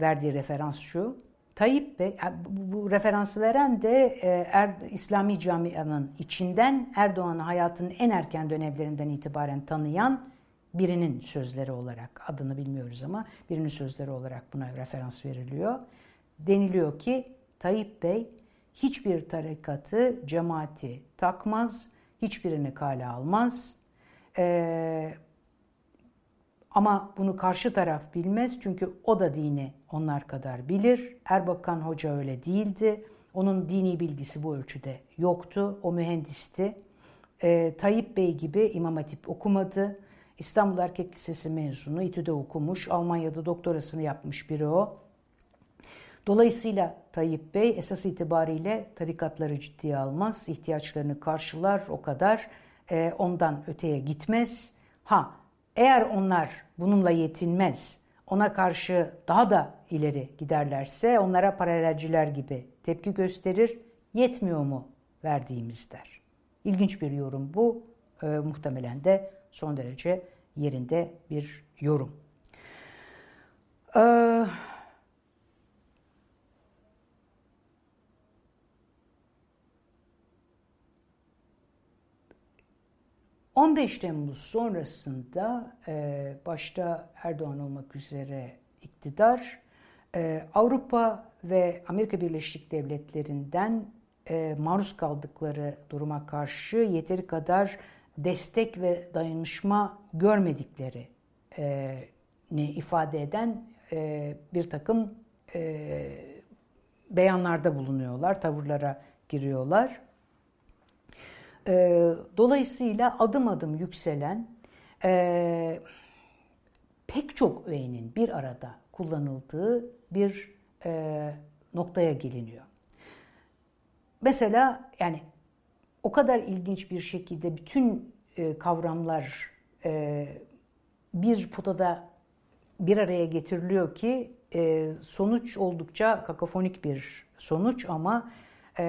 verdiği referans şu. Tayyip Bey, bu, referansı veren de e, er, İslami camianın içinden Erdoğan'ı hayatının en erken dönemlerinden itibaren tanıyan birinin sözleri olarak, adını bilmiyoruz ama birinin sözleri olarak buna referans veriliyor. Deniliyor ki Tayyip Bey hiçbir tarikatı, cemaati takmaz, hiçbirini kale almaz. Ee, ama bunu karşı taraf bilmez çünkü o da dini onlar kadar bilir. Erbakan Hoca öyle değildi. Onun dini bilgisi bu ölçüde yoktu. O mühendisti. Ee, Tayyip Bey gibi İmam Hatip okumadı. İstanbul Erkek Lisesi mezunu, İTÜ'de okumuş, Almanya'da doktorasını yapmış biri o. Dolayısıyla Tayyip Bey esas itibariyle tarikatları ciddiye almaz, ihtiyaçlarını karşılar o kadar, e, ondan öteye gitmez. Ha eğer onlar bununla yetinmez, ona karşı daha da ileri giderlerse onlara paralelciler gibi tepki gösterir, yetmiyor mu verdiğimiz der. İlginç bir yorum bu, e, muhtemelen de son derece yerinde bir yorum. Ee, 15 Temmuz sonrasında e, başta Erdoğan olmak üzere iktidar e, Avrupa ve Amerika Birleşik Devletleri'nden e, maruz kaldıkları duruma karşı yeteri kadar destek ve dayanışma görmedikleri ne ifade eden bir takım beyanlarda bulunuyorlar, tavırlara giriyorlar. E, dolayısıyla adım adım yükselen e, pek çok öğenin bir arada kullanıldığı bir e, noktaya geliniyor. Mesela yani o kadar ilginç bir şekilde bütün e, kavramlar e, bir potada bir araya getiriliyor ki e, sonuç oldukça kakafonik bir sonuç ama e,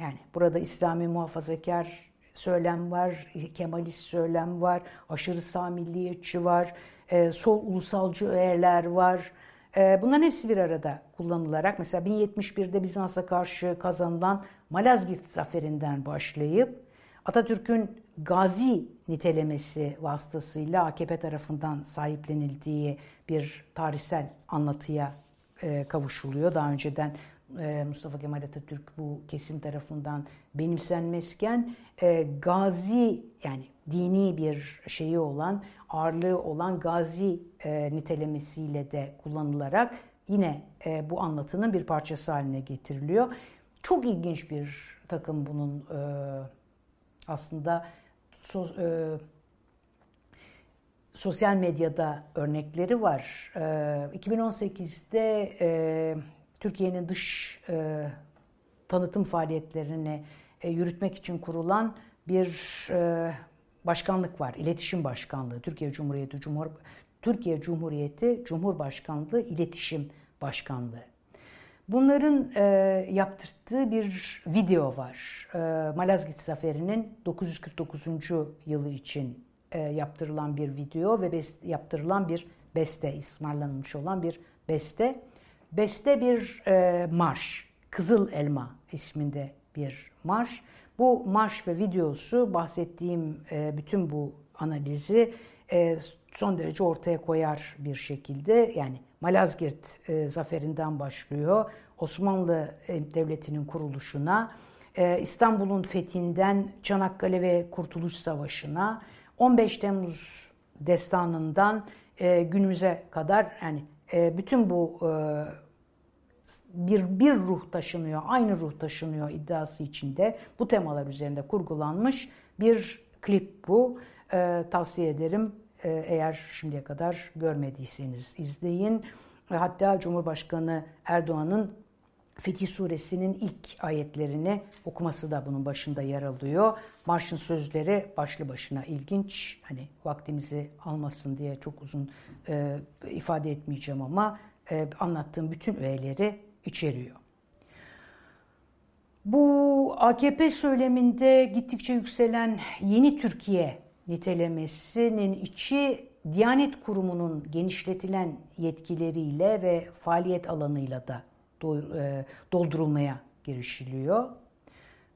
yani burada İslami muhafazakar söylem var, Kemalist söylem var, aşırı sağ milliyetçi var, e, sol ulusalcı öğeler var. E, bunların hepsi bir arada kullanılarak mesela 1071'de Bizans'a karşı kazanılan Malazgirt zaferinden başlayıp Atatürk'ün gazi nitelemesi vasıtasıyla AKP tarafından sahiplenildiği bir tarihsel anlatıya e, kavuşuluyor. Daha önceden Mustafa Kemal Atatürk bu kesim tarafından benimsenmezken e, gazi yani dini bir şeyi olan, ağırlığı olan gazi e, nitelemesiyle de kullanılarak yine bu anlatının bir parçası haline getiriliyor. Çok ilginç bir takım bunun aslında sosyal medyada örnekleri var. 2018'de Türkiye'nin dış e, tanıtım faaliyetlerini e, yürütmek için kurulan bir e, başkanlık var. İletişim Başkanlığı. Türkiye Cumhuriyeti Cumhur Türkiye Cumhuriyeti Cumhurbaşkanlığı İletişim Başkanlığı. Bunların e, yaptırdığı bir video var. E, Malazgirt Zaferi'nin 949. yılı için e, yaptırılan bir video ve best, yaptırılan bir beste, ısmarlanmış olan bir beste. Beste bir e, marş, Kızıl Elma isminde bir marş. Bu marş ve videosu bahsettiğim e, bütün bu analizi e, son derece ortaya koyar bir şekilde yani Malazgirt e, zaferinden başlıyor. Osmanlı e, Devleti'nin kuruluşuna, e, İstanbul'un fethinden Çanakkale ve Kurtuluş Savaşı'na, 15 Temmuz destanından e, günümüze kadar yani e, bütün bu e, bir bir ruh taşınıyor, aynı ruh taşınıyor iddiası içinde bu temalar üzerinde kurgulanmış bir klip bu. E, tavsiye ederim e, eğer şimdiye kadar görmediyseniz izleyin. Hatta Cumhurbaşkanı Erdoğan'ın Fetih Suresinin ilk ayetlerini okuması da bunun başında yer alıyor. Marşın sözleri başlı başına ilginç. Hani vaktimizi almasın diye çok uzun e, ifade etmeyeceğim ama e, anlattığım bütün öğeleri içeriyor. Bu AKP söyleminde gittikçe yükselen yeni Türkiye nitelemesinin içi Diyanet Kurumu'nun genişletilen yetkileriyle ve faaliyet alanıyla da e, doldurulmaya girişiliyor.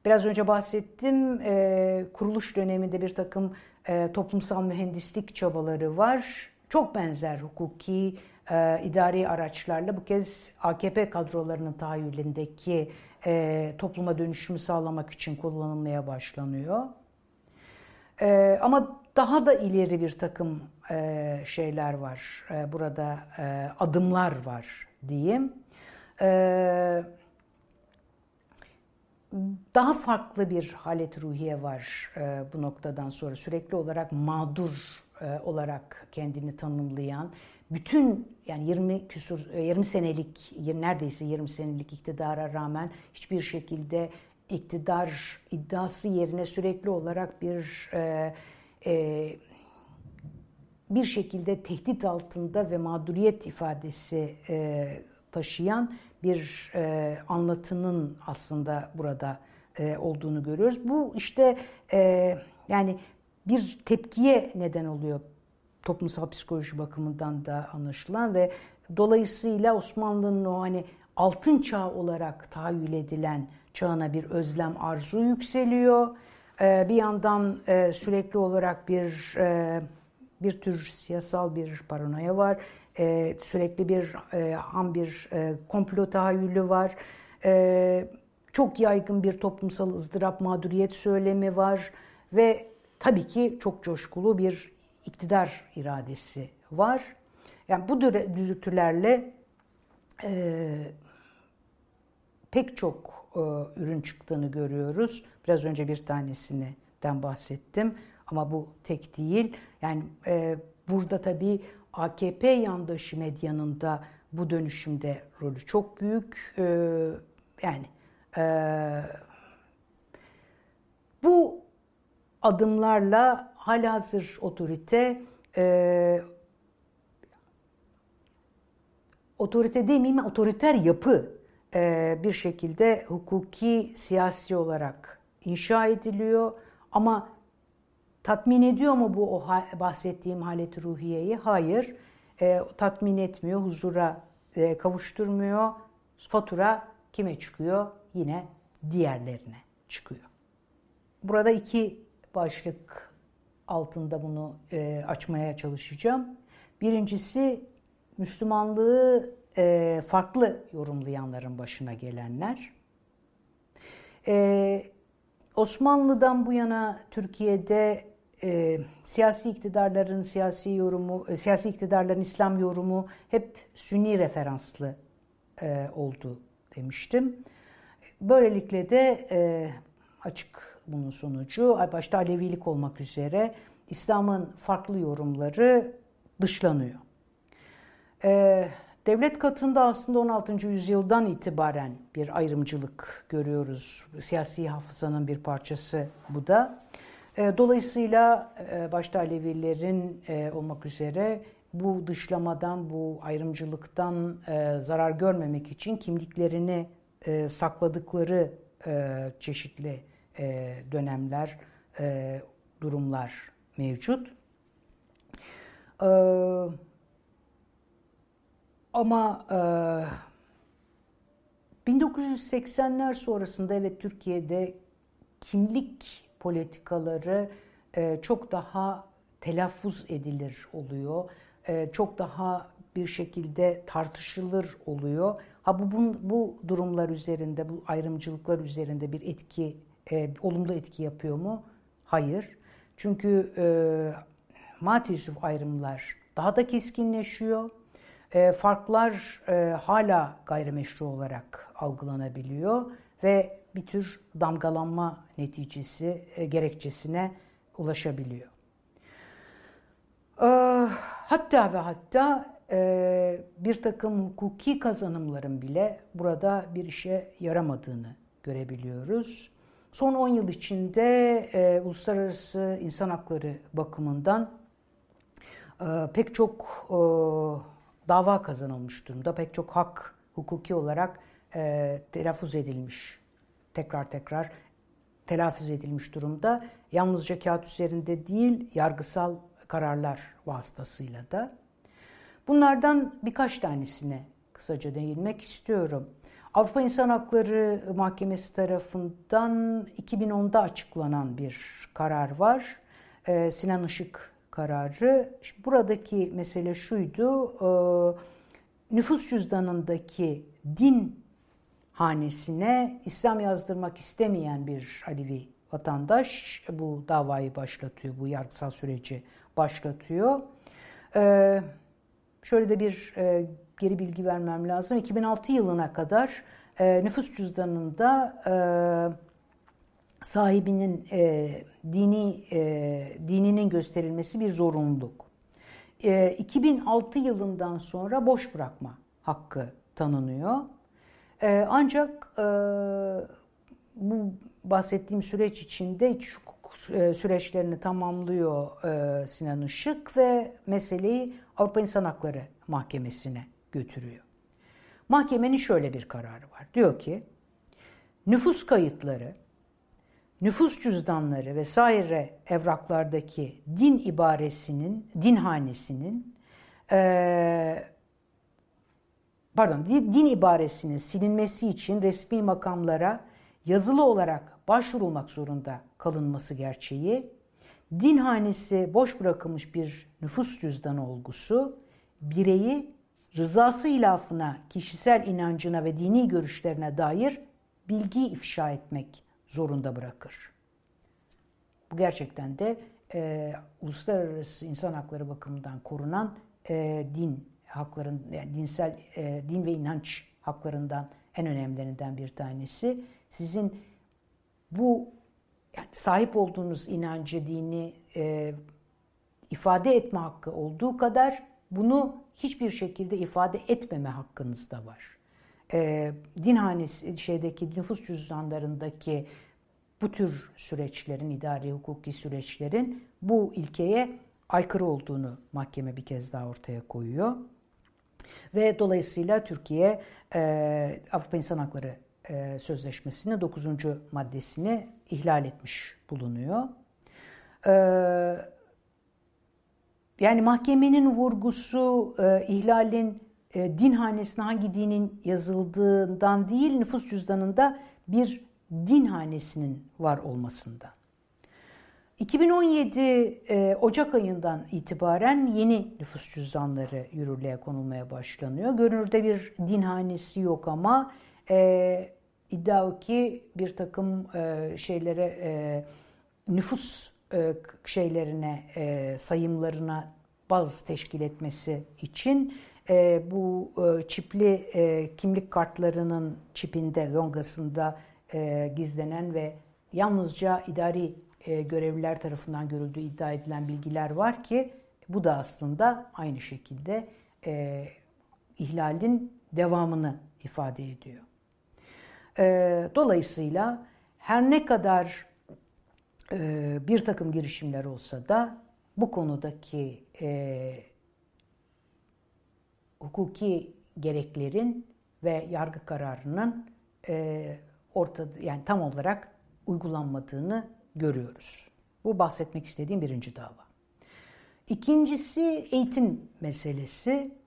Biraz önce bahsettim, e, kuruluş döneminde bir takım e, toplumsal mühendislik çabaları var. Çok benzer hukuki, idari araçlarla bu kez AKP kadrolarının tahayyülündeki topluma dönüşümü sağlamak için kullanılmaya başlanıyor. Ama daha da ileri bir takım şeyler var, burada adımlar var diyeyim. Ee, daha farklı bir halet ruhiye var e, bu noktadan sonra. Sürekli olarak mağdur e, olarak kendini tanımlayan, bütün yani 20 küsur 20 e, senelik neredeyse 20 senelik iktidara rağmen hiçbir şekilde iktidar iddiası yerine sürekli olarak bir e, e, bir şekilde tehdit altında ve mağduriyet ifadesi e, taşıyan bir e, anlatının aslında burada e, olduğunu görüyoruz. Bu işte e, yani bir tepkiye neden oluyor toplumsal psikoloji bakımından da anlaşılan ve dolayısıyla Osmanlı'nın o hani altın çağ olarak tahayyül edilen çağına bir özlem arzu yükseliyor. E, bir yandan e, sürekli olarak bir e, bir tür siyasal bir paranoya var e, sürekli bir ham bir komplo tahayyülü var. Çok yaygın bir toplumsal ızdırap, mağduriyet söylemi var ve tabii ki çok coşkulu bir iktidar iradesi var. Yani bu düzütülerle e, pek çok e, ürün çıktığını görüyoruz. Biraz önce bir tanesinden bahsettim ama bu tek değil. Yani e, burada tabii AKP yandaşı medyanın da bu dönüşümde rolü çok büyük. Ee, yani e, bu adımlarla halihazır otorite e, otorite demeyeyim otoriter yapı e, bir şekilde hukuki siyasi olarak inşa ediliyor ama Tatmin ediyor mu bu o bahsettiğim haleti ruhiyeyi? Hayır. E, tatmin etmiyor, huzura e, kavuşturmuyor. Fatura kime çıkıyor? Yine diğerlerine çıkıyor. Burada iki başlık altında bunu e, açmaya çalışacağım. Birincisi Müslümanlığı e, farklı yorumlayanların başına gelenler. E, Osmanlı'dan bu yana Türkiye'de e, siyasi iktidarların siyasi yorumu, e, siyasi iktidarların İslam yorumu hep Sünni referanslı e, oldu demiştim. Böylelikle de e, açık bunun sonucu başta Alevilik olmak üzere İslam'ın farklı yorumları dışlanıyor. E, devlet katında aslında 16. yüzyıldan itibaren bir ayrımcılık görüyoruz. Siyasi hafızanın bir parçası bu da. E, dolayısıyla e, başta Alevilerin e, olmak üzere bu dışlamadan, bu ayrımcılıktan zarar görmemek için kimliklerini sakladıkları çeşitli dönemler, durumlar mevcut. Ama 1980'ler sonrasında evet Türkiye'de kimlik politikaları e, çok daha telaffuz edilir oluyor. E, çok daha bir şekilde tartışılır oluyor. Ha bu, bu, bu durumlar üzerinde, bu ayrımcılıklar üzerinde bir etki, e, olumlu etki yapıyor mu? Hayır. Çünkü e, Mati Yusuf ayrımlar daha da keskinleşiyor. E, farklar e, hala gayrimeşru olarak algılanabiliyor ve bir tür damgalanma neticesi, e, gerekçesine ulaşabiliyor. E, hatta ve hatta e, bir takım hukuki kazanımların bile burada bir işe yaramadığını görebiliyoruz. Son 10 yıl içinde e, uluslararası insan hakları bakımından e, pek çok e, dava kazanılmış durumda. Pek çok hak hukuki olarak e, telaffuz edilmiş. Tekrar tekrar telaffuz edilmiş durumda. Yalnızca kağıt üzerinde değil, yargısal kararlar vasıtasıyla da. Bunlardan birkaç tanesine kısaca değinmek istiyorum. Avrupa İnsan Hakları Mahkemesi tarafından 2010'da açıklanan bir karar var. Ee, Sinan Işık kararı. Şimdi buradaki mesele şuydu. E, nüfus cüzdanındaki din hanesine İslam yazdırmak istemeyen bir Alevi vatandaş bu davayı başlatıyor, bu yargısal süreci başlatıyor. Ee, şöyle de bir e, geri bilgi vermem lazım. 2006 yılına kadar e, nüfus cüzdanında e, sahibinin e, dini e, dininin gösterilmesi bir zorunluluk. E, 2006 yılından sonra boş bırakma hakkı tanınıyor. E, ancak e, bu bahsettiğim süreç içinde iç hukuk e, süreçlerini tamamlıyor e, Sinan Işık ve meseleyi Avrupa İnsan Hakları Mahkemesi'ne götürüyor. Mahkemenin şöyle bir kararı var. Diyor ki nüfus kayıtları, nüfus cüzdanları vesaire evraklardaki din ibaresinin, din hanesinin e, pardon din ibaresinin silinmesi için resmi makamlara yazılı olarak başvurulmak zorunda kalınması gerçeği, din hanesi boş bırakılmış bir nüfus cüzdanı olgusu, bireyi rızası ilafına, kişisel inancına ve dini görüşlerine dair bilgi ifşa etmek zorunda bırakır. Bu gerçekten de e, uluslararası insan hakları bakımından korunan e, din hakların, yani dinsel e, din ve inanç haklarından en önemlilerinden bir tanesi. Sizin bu yani sahip olduğunuz inancı, dini e, ifade etme hakkı olduğu kadar bunu hiçbir şekilde ifade etmeme hakkınız da var. E, din hanesi şeydeki nüfus cüzdanlarındaki bu tür süreçlerin, idari hukuki süreçlerin bu ilkeye aykırı olduğunu mahkeme bir kez daha ortaya koyuyor. Ve dolayısıyla Türkiye e, Avrupa İnsan Hakları e, Sözleşmesi'nin 9. maddesini ihlal etmiş bulunuyor. E, yani mahkemenin vurgusu e, ihlalin e, din hanesine hangi dinin yazıldığından değil nüfus cüzdanında bir din hanesinin var olmasında. 2017 e, Ocak ayından itibaren yeni nüfus cüzdanları yürürlüğe konulmaya başlanıyor. Görünürde bir din hanesi yok ama iddia o ki bir takım e, şeylere e, nüfus e, şeylerine e, sayımlarına baz teşkil etmesi için e, bu e, çipli e, kimlik kartlarının çipinde, yongasında e, gizlenen ve yalnızca idari e, görevliler tarafından görüldüğü iddia edilen bilgiler var ki bu da aslında aynı şekilde e, ihlalin devamını ifade ediyor. E, dolayısıyla her ne kadar e, bir takım girişimler olsa da bu konudaki e, hukuki gereklerin ve yargı kararının e, ortada yani tam olarak uygulanmadığını görüyoruz. Bu bahsetmek istediğim birinci dava. İkincisi eğitim meselesi.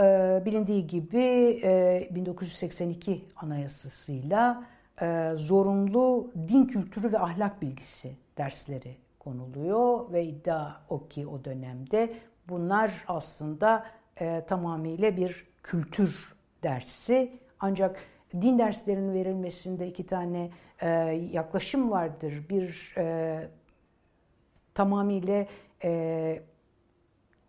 Ee, bilindiği gibi e, 1982 anayasasıyla e, zorunlu din kültürü ve ahlak bilgisi dersleri konuluyor ve iddia o ki o dönemde bunlar aslında e, tamamıyla bir kültür dersi. Ancak din derslerinin verilmesinde iki tane e, yaklaşım vardır. Bir e, tamamıyla e,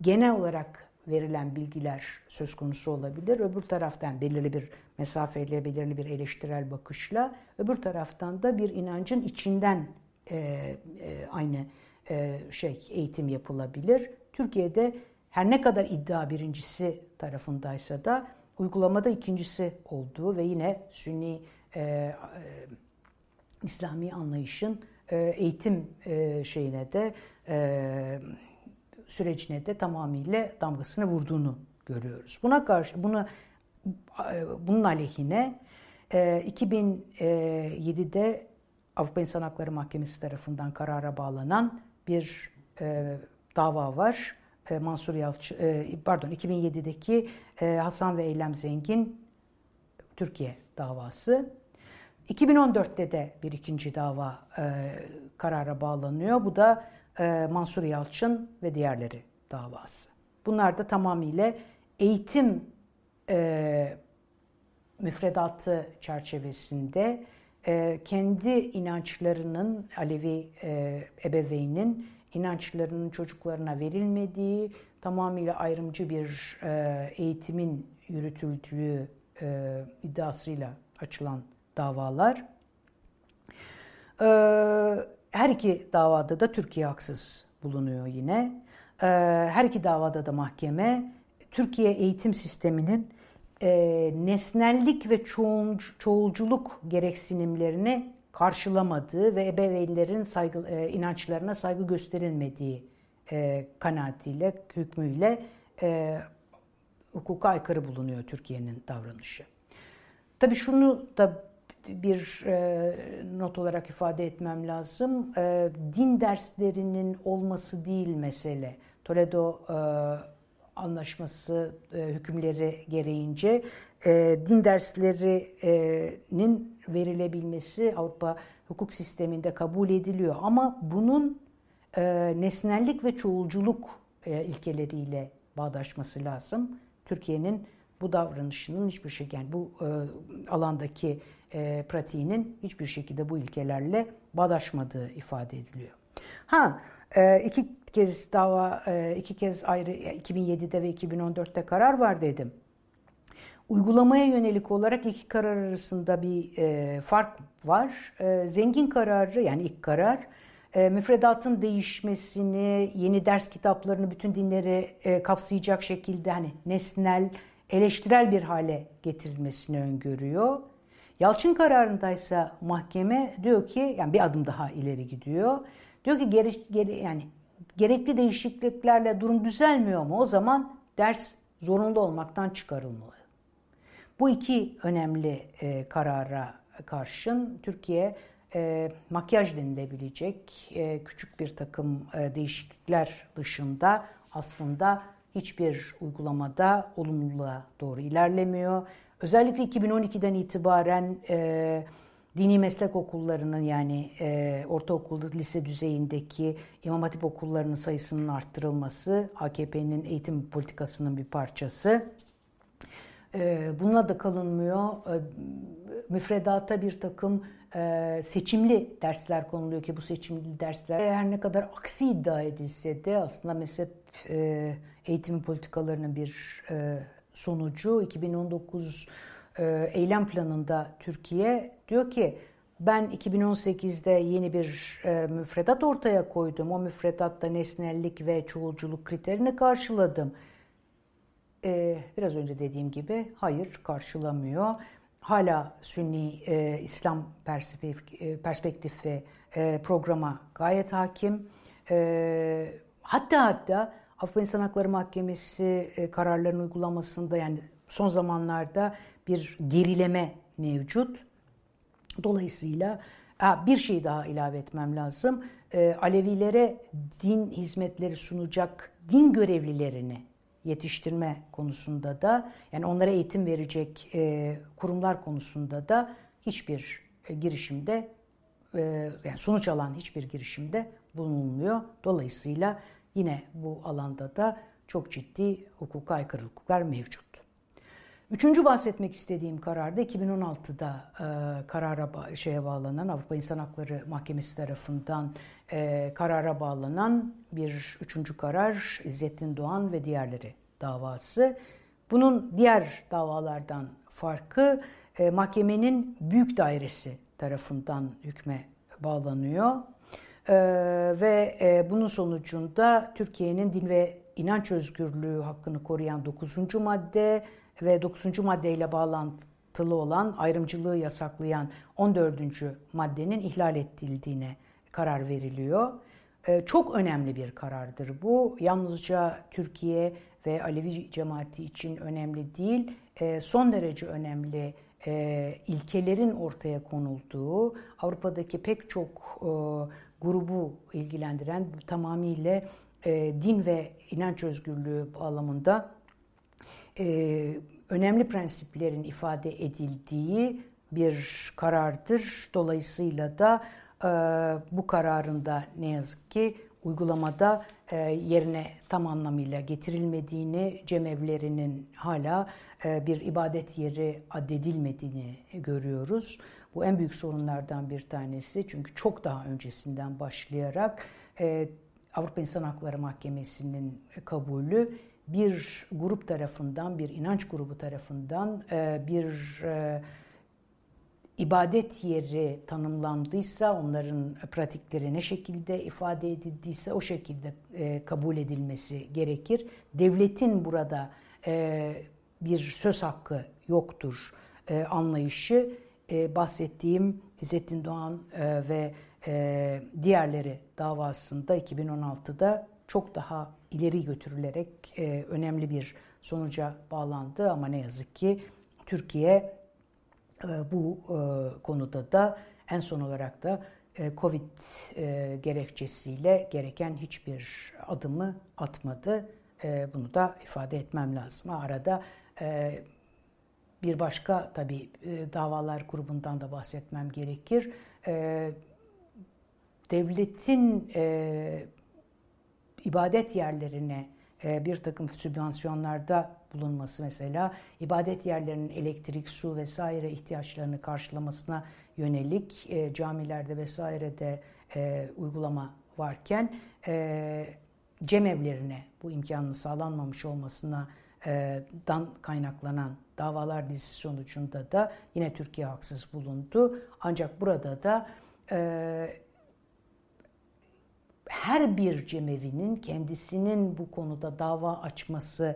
genel olarak verilen bilgiler söz konusu olabilir. Öbür taraftan belirli bir mesafeyle, belirli bir eleştirel bakışla, öbür taraftan da bir inancın içinden e, e, aynı e, şey eğitim yapılabilir. Türkiye'de her ne kadar iddia birincisi tarafındaysa da uygulamada ikincisi olduğu ve yine Sünni e, e, İslami anlayışın e, eğitim e, şeyine de e, sürecine de tamamıyla damgasını vurduğunu görüyoruz. Buna karşı buna e, bunun aleyhine 2007'de e, Avrupa İnsan Hakları Mahkemesi tarafından karara bağlanan bir e, dava var. Mansur Yalçın, pardon 2007'deki Hasan ve Eylem Zengin Türkiye davası. 2014'te de bir ikinci dava karara bağlanıyor. Bu da Mansur Yalçın ve diğerleri davası. Bunlar da tamamıyla eğitim e, müfredatı çerçevesinde e, kendi inançlarının Alevi e, ebeveynin inançlarının çocuklarına verilmediği tamamıyla ayrımcı bir e, eğitimin yürütüldüğü e, iddiasıyla açılan davalar. E, her iki davada da Türkiye haksız bulunuyor yine. E, her iki davada da mahkeme Türkiye eğitim sisteminin e, nesnellik ve çoğun, çoğulculuk gereksinimlerini karşılamadığı ve ebeveynlerin saygı, e, inançlarına saygı gösterilmediği e, kanaatiyle, hükmüyle e, hukuka aykırı bulunuyor Türkiye'nin davranışı. Tabii şunu da bir e, not olarak ifade etmem lazım. E, din derslerinin olması değil mesele. Toledo e, Anlaşması e, hükümleri gereğince e, din derslerinin verilebilmesi Avrupa hukuk sisteminde kabul ediliyor. Ama bunun e, nesnellik ve çoğulculuk e, ilkeleriyle bağdaşması lazım. Türkiye'nin bu davranışının hiçbir şey yani bu e, alandaki e, pratiğinin hiçbir şekilde bu ilkelerle bağdaşmadığı ifade ediliyor. Ha e, iki kez dava, e, iki kez ayrı 2007'de ve 2014'te karar var dedim. Uygulamaya yönelik olarak iki karar arasında bir e, fark var. E, zengin kararı yani ilk karar e, müfredatın değişmesini, yeni ders kitaplarını bütün dinleri e, kapsayacak şekilde hani nesnel, eleştirel bir hale getirilmesini öngörüyor. Yalçın kararındaysa mahkeme diyor ki yani bir adım daha ileri gidiyor. Diyor ki geri, geri yani gerekli değişikliklerle durum düzelmiyor mu? O zaman ders zorunda olmaktan çıkarılmalı. Bu iki önemli e, karara karşın Türkiye e, makyaj denilebilecek e, küçük bir takım e, değişiklikler dışında aslında hiçbir uygulamada olumluluğa doğru ilerlemiyor. Özellikle 2012'den itibaren e, dini meslek okullarının yani e, ortaokul, lise düzeyindeki imam hatip okullarının sayısının arttırılması AKP'nin eğitim politikasının bir parçası. E, bununla da kalınmıyor. E, müfredata bir takım e, seçimli dersler konuluyor ki bu seçimli dersler her ne kadar aksi iddia edilse de aslında mezhep e, eğitim politikalarının bir e, sonucu 2019 e, eylem planında Türkiye diyor ki ben 2018'de yeni bir e, müfredat ortaya koydum. O müfredatta nesnellik ve çoğulculuk kriterini karşıladım. E, biraz önce dediğim gibi hayır karşılamıyor. Hala Sünni e, İslam perspektif, e, perspektif ve e, programa gayet hakim. E, hatta hatta Avrupa İnsan Hakları Mahkemesi e, kararlarının uygulamasında yani son zamanlarda bir gerileme mevcut. Dolayısıyla bir şey daha ilave etmem lazım. E, Alevilere din hizmetleri sunacak din görevlilerini yetiştirme konusunda da yani onlara eğitim verecek e, kurumlar konusunda da hiçbir girişimde yani sonuç alan hiçbir girişimde bulunuluyor. Dolayısıyla yine bu alanda da çok ciddi hukuka aykırılıklar mevcut. Üçüncü bahsetmek istediğim kararda 2016'da e, karara şeye bağlanan Avrupa İnsan Hakları Mahkemesi tarafından e, karara bağlanan bir üçüncü karar İzzettin Doğan ve diğerleri davası. Bunun diğer davalardan farkı e, mahkemenin büyük dairesi tarafından hükme bağlanıyor. E, ve e, bunun sonucunda Türkiye'nin din ve inanç özgürlüğü hakkını koruyan 9. madde ve 9. maddeyle bağlantılı olan ayrımcılığı yasaklayan 14. maddenin ihlal edildiğine karar veriliyor. Ee, çok önemli bir karardır bu. Yalnızca Türkiye ve Alevi cemaati için önemli değil, ee, son derece önemli e, ilkelerin ortaya konulduğu, Avrupa'daki pek çok e, grubu ilgilendiren tamamıyla e, din ve inanç özgürlüğü bağlamında e, önemli prensiplerin ifade edildiği bir karardır. Dolayısıyla da e, bu kararında ne yazık ki uygulamada e, yerine tam anlamıyla getirilmediğini, cemevlerinin hala e, bir ibadet yeri addedilmediğini görüyoruz. Bu en büyük sorunlardan bir tanesi çünkü çok daha öncesinden başlayarak e, Avrupa İnsan Hakları Mahkemesi'nin kabulü bir grup tarafından, bir inanç grubu tarafından e, bir e, ibadet yeri tanımlandıysa, onların pratikleri ne şekilde ifade edildiyse o şekilde e, kabul edilmesi gerekir. Devletin burada bir söz hakkı yoktur anlayışı bahsettiğim İzzettin Doğan ve diğerleri davasında 2016'da çok daha ileri götürülerek e, önemli bir sonuca bağlandı ama ne yazık ki Türkiye e, bu e, konuda da en son olarak da e, Covid e, gerekçesiyle gereken hiçbir adımı atmadı. E, bunu da ifade etmem lazım. Arada e, bir başka tabii e, davalar grubundan da bahsetmem gerekir. E, devletin e, ibadet yerlerine e, bir takım sübvansiyonlarda bulunması mesela ibadet yerlerinin elektrik, su vesaire ihtiyaçlarını karşılamasına yönelik e, camilerde vesairede e, uygulama varken cemevlerine bu imkanın sağlanmamış olmasına dan kaynaklanan davalar dizisi sonucunda da yine Türkiye haksız bulundu. Ancak burada da her bir cemevinin kendisinin bu konuda dava açmasına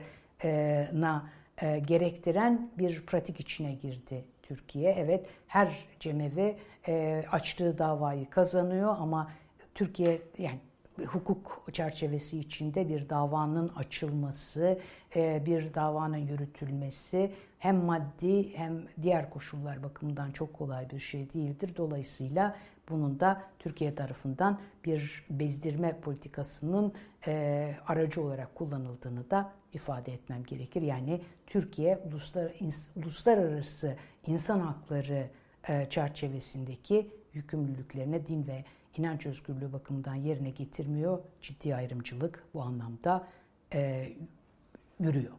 e, gerektiren bir pratik içine girdi Türkiye. Evet her cemevi e, açtığı davayı kazanıyor ama Türkiye yani hukuk çerçevesi içinde bir davanın açılması, e, bir davanın yürütülmesi hem maddi hem diğer koşullar bakımından çok kolay bir şey değildir. Dolayısıyla bunun da Türkiye tarafından bir bezdirme politikasının e, aracı olarak kullanıldığını da ifade etmem gerekir. Yani Türkiye uluslararası insan hakları e, çerçevesindeki yükümlülüklerine din ve inanç özgürlüğü bakımından yerine getirmiyor. Ciddi ayrımcılık bu anlamda e, yürüyor.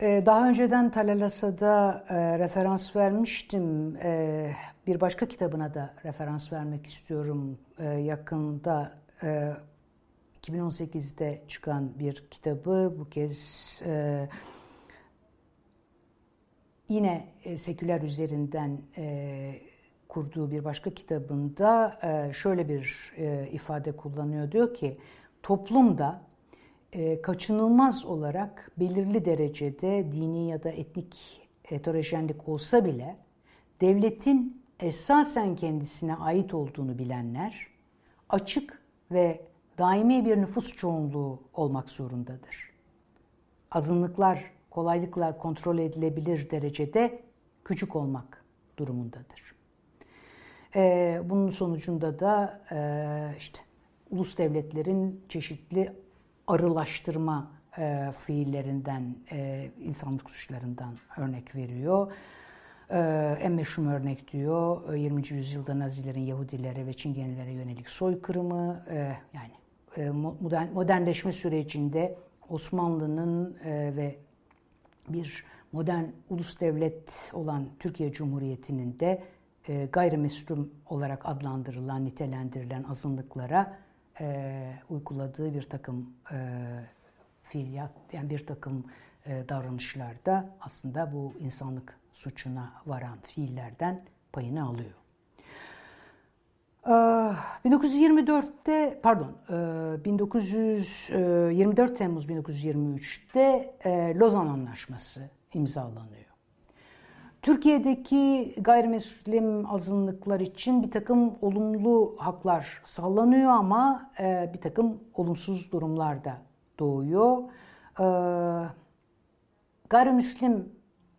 Ee, daha önceden Talalasa'da e, referans vermiştim. E, bir başka kitabına da referans vermek istiyorum. E, yakında e, 2018'de çıkan bir kitabı. Bu kez e, yine e, seküler üzerinden e, kurduğu bir başka kitabında e, şöyle bir e, ifade kullanıyor. Diyor ki toplumda e, kaçınılmaz olarak belirli derecede dini ya da etnik heterojenlik olsa bile devletin esasen kendisine ait olduğunu bilenler açık ve daimi bir nüfus çoğunluğu olmak zorundadır. Azınlıklar kolaylıkla kontrol edilebilir derecede küçük olmak durumundadır. Ee, bunun sonucunda da e, işte ulus devletlerin çeşitli arılaştırma e, fiillerinden, e, insanlık suçlarından örnek veriyor. en meşhur örnek diyor 20. yüzyılda Nazilerin Yahudilere ve Çingenelere yönelik soykırımı yani modern, modernleşme sürecinde Osmanlı'nın ve bir modern ulus devlet olan Türkiye Cumhuriyeti'nin de e, gayrimüslim olarak adlandırılan, nitelendirilen azınlıklara e, uyguladığı bir takım e, fiiliyat, yani bir takım e, davranışlarda aslında bu insanlık suçuna varan fiillerden payını alıyor. 1924'te ee, pardon 1924 e, Temmuz 1923'te e, Lozan Anlaşması imzalanıyor. Türkiye'deki gayrimüslim azınlıklar için bir takım olumlu haklar sağlanıyor ama e, bir takım olumsuz durumlar da doğuyor. Gayrimüslim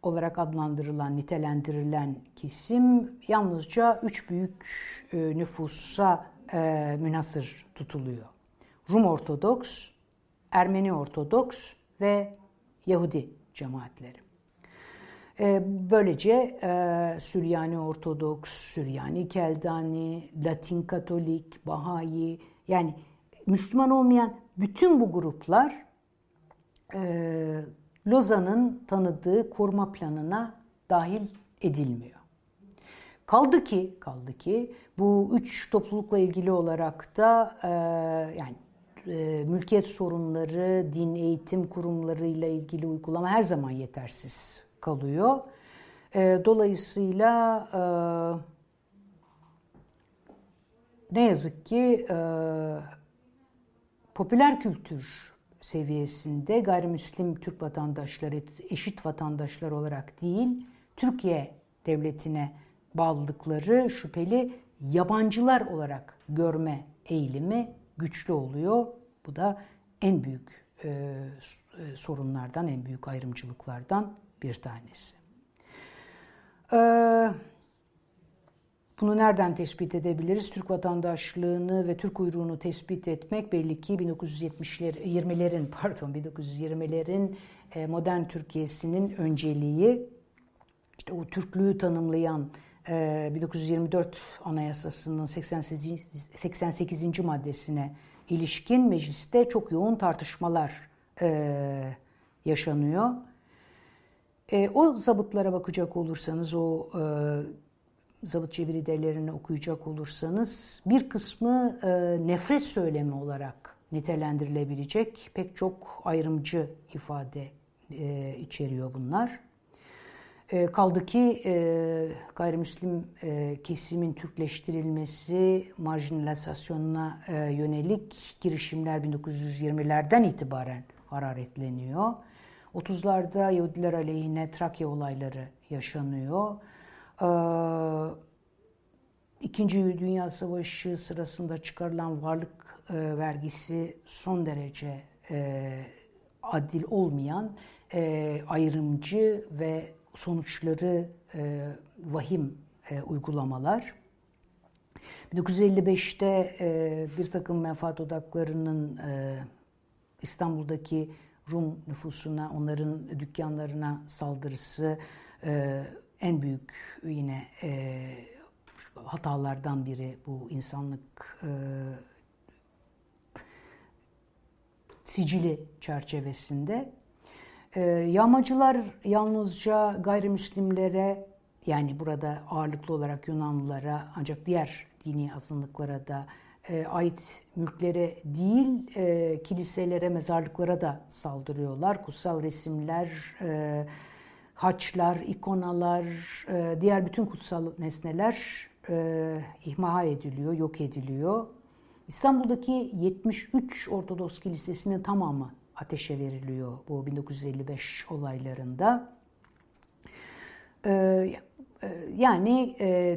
olarak adlandırılan, nitelendirilen kesim yalnızca üç büyük e, nüfusa e, münhasır tutuluyor. Rum Ortodoks, Ermeni Ortodoks ve Yahudi cemaatleri. E, böylece e, Süryani Ortodoks, Süryani Keldani, Latin Katolik, Bahayi yani Müslüman olmayan bütün bu gruplar e, Lozan'ın tanıdığı koruma planına dahil edilmiyor. Kaldı ki, kaldı ki bu üç toplulukla ilgili olarak da e, yani e, mülkiyet sorunları, din eğitim kurumlarıyla ilgili uygulama her zaman yetersiz kalıyor. E, dolayısıyla e, ne yazık ki e, popüler kültür seviyesinde gayrimüslim Türk vatandaşları eşit vatandaşlar olarak değil, Türkiye devletine bağlılıkları şüpheli yabancılar olarak görme eğilimi güçlü oluyor. Bu da en büyük e, e sorunlardan, en büyük ayrımcılıklardan bir tanesi. Ee, bunu nereden tespit edebiliriz? Türk vatandaşlığını ve Türk uyruğunu tespit etmek belli ki 1970'ler 20'lerin pardon 1920'lerin e, modern Türkiye'sinin önceliği. İşte o Türklüğü tanımlayan 1924 e, Anayasası'nın 88. 88. maddesine ilişkin mecliste çok yoğun tartışmalar e. O zabıtlara bakacak olursanız o zabıt cebiri okuyacak olursanız bir kısmı e, nefret söylemi olarak nitelendirilebilecek pek çok ayrımcı ifade e, içeriyor bunlar. E, kaldı ki e, gayrimüslim e, kesimin Türkleştirilmesi, marjinalizasyonuna e, yönelik girişimler 1920'lerden itibaren hararetleniyor. 30'larda Yahudiler aleyhine Trakya olayları yaşanıyor. Ee, İkinci Dünya Savaşı sırasında çıkarılan varlık e, vergisi son derece e, adil olmayan, e, ayrımcı ve sonuçları vahim uygulamalar. 1955'te bir takım menfaat odaklarının İstanbul'daki Rum nüfusuna, onların dükkanlarına saldırısı, en büyük yine e, hatalardan biri bu insanlık e, sicili çerçevesinde. E, yağmacılar yalnızca gayrimüslimlere yani burada ağırlıklı olarak Yunanlılara ancak diğer dini azınlıklara da e, ait mülklere değil e, kiliselere, mezarlıklara da saldırıyorlar. Kutsal resimler, e, haçlar, ikonalar, e, diğer bütün kutsal nesneler e, ihmaha ediliyor, yok ediliyor. İstanbul'daki 73 Ortodoks Kilisesi'nin tamamı ateşe veriliyor bu 1955 olaylarında. E, yani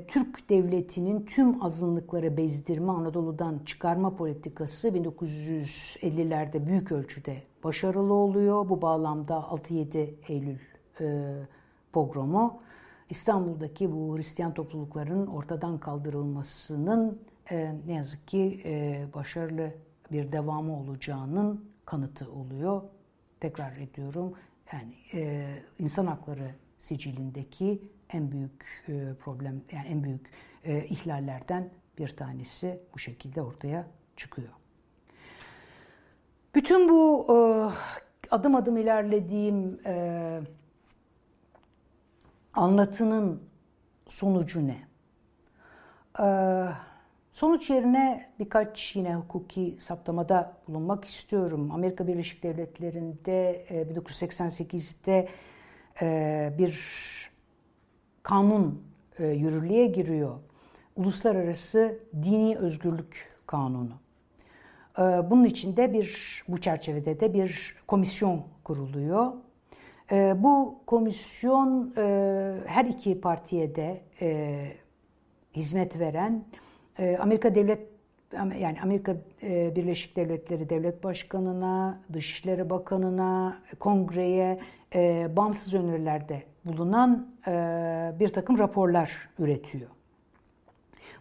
Türk devletinin tüm azınlıkları bezdirme, Anadolu'dan çıkarma politikası 1950'lerde büyük ölçüde başarılı oluyor. Bu bağlamda 6-7 Eylül e, pogromu İstanbul'daki bu Hristiyan toplulukların ortadan kaldırılmasının e, ne yazık ki e, başarılı bir devamı olacağının kanıtı oluyor. Tekrar ediyorum yani e, insan hakları sicilindeki en büyük e, problem yani en büyük e, ihlallerden bir tanesi bu şekilde ortaya çıkıyor. Bütün bu e, adım adım ilerlediğim anlatının sonucu ne? Sonuç yerine birkaç yine hukuki saptamada bulunmak istiyorum. Amerika Birleşik Devletleri'nde e, 1988'de e, bir kanun e, yürürlüğe giriyor. Uluslararası Dini Özgürlük Kanunu. E, bunun içinde bir, bu çerçevede de bir komisyon kuruluyor. E, bu komisyon e, her iki partiye de e, hizmet veren e, Amerika Devlet yani Amerika e, Birleşik Devletleri Devlet Başkanı'na, Dışişleri Bakanı'na, Kongre'ye e, bağımsız önerilerde bulunan e, bir takım raporlar üretiyor.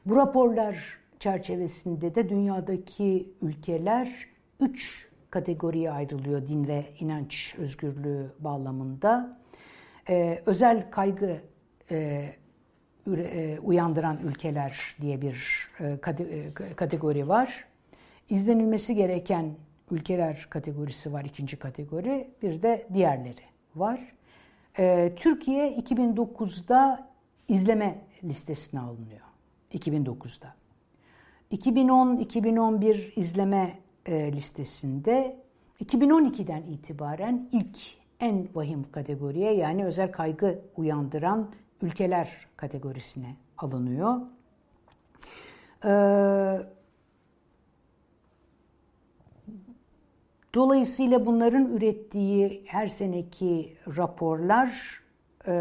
Bu raporlar çerçevesinde de dünyadaki ülkeler üç kategoriye ayrılıyor din ve inanç özgürlüğü bağlamında. Ee, özel kaygı e, e, uyandıran ülkeler diye bir e, e, kategori var. İzlenilmesi gereken ülkeler kategorisi var, ikinci kategori. Bir de diğerleri var. Türkiye 2009'da izleme listesine alınıyor. 2009'da. 2010-2011 izleme listesinde 2012'den itibaren ilk en vahim kategoriye yani özel kaygı uyandıran ülkeler kategorisine alınıyor. Ee, dolayısıyla bunların ürettiği her seneki raporlar e,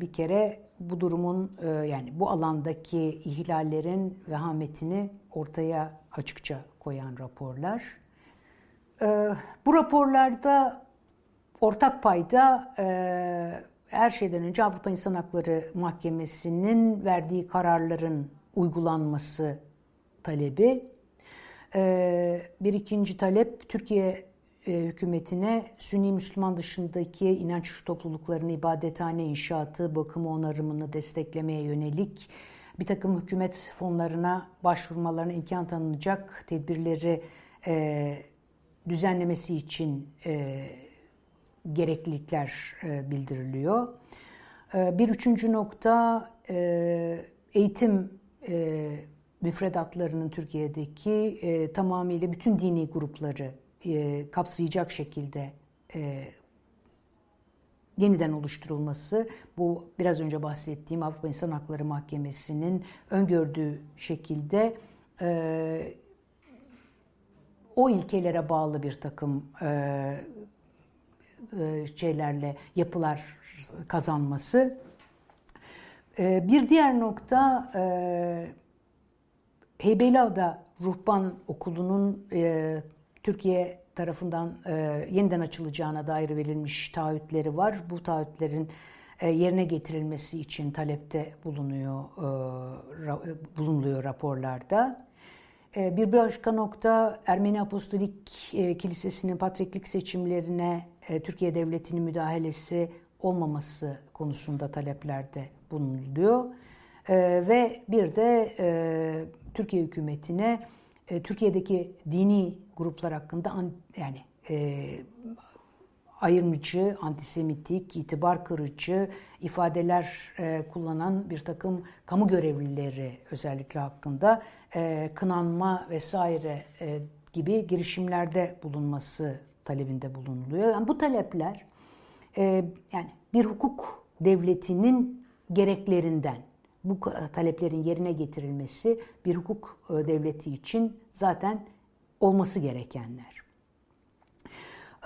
bir kere bu durumun e, yani bu alandaki ihlallerin vehametini ortaya açıkça koyan raporlar. E, bu raporlarda ortak payda her şeyden önce Avrupa İnsan Hakları Mahkemesi'nin verdiği kararların uygulanması talebi. Bir ikinci talep Türkiye e, hükümetine Sünni Müslüman dışındaki inanç topluluklarının ibadethane inşaatı, bakımı onarımını desteklemeye yönelik bir takım hükümet fonlarına başvurmalarına imkan tanınacak tedbirleri e, düzenlemesi için e, gereklilikler e, bildiriliyor. E, bir üçüncü nokta e, eğitim müfredatlarının Türkiye'deki tamamıyla bütün dini grupları kapsayacak şekilde yeniden oluşturulması bu biraz önce bahsettiğim Avrupa İnsan Hakları Mahkemesi'nin öngördüğü şekilde o ilkelere bağlı bir takım e, şeylerle yapılar kazanması. E, bir diğer nokta e, Heybeliada Ruhban Okulu'nun Türkiye tarafından yeniden açılacağına dair verilmiş taahhütleri var. Bu taahhütlerin yerine getirilmesi için talepte bulunuyor bulunuluyor raporlarda. Bir başka nokta Ermeni Apostolik Kilisesi'nin patriklik seçimlerine e, Türkiye Devleti'nin müdahalesi olmaması konusunda taleplerde bulunuluyor. E, ve bir de e, Türkiye hükümetine Türkiye'deki dini gruplar hakkında yani ayrımcı, antisemitik, itibar kırıcı ifadeler kullanan bir takım kamu görevlileri özellikle hakkında kınanma vesaire gibi girişimlerde bulunması talebinde bulunuluyor. Yani bu talepler e, yani bir hukuk devletinin gereklerinden bu taleplerin yerine getirilmesi bir hukuk e, devleti için zaten olması gerekenler.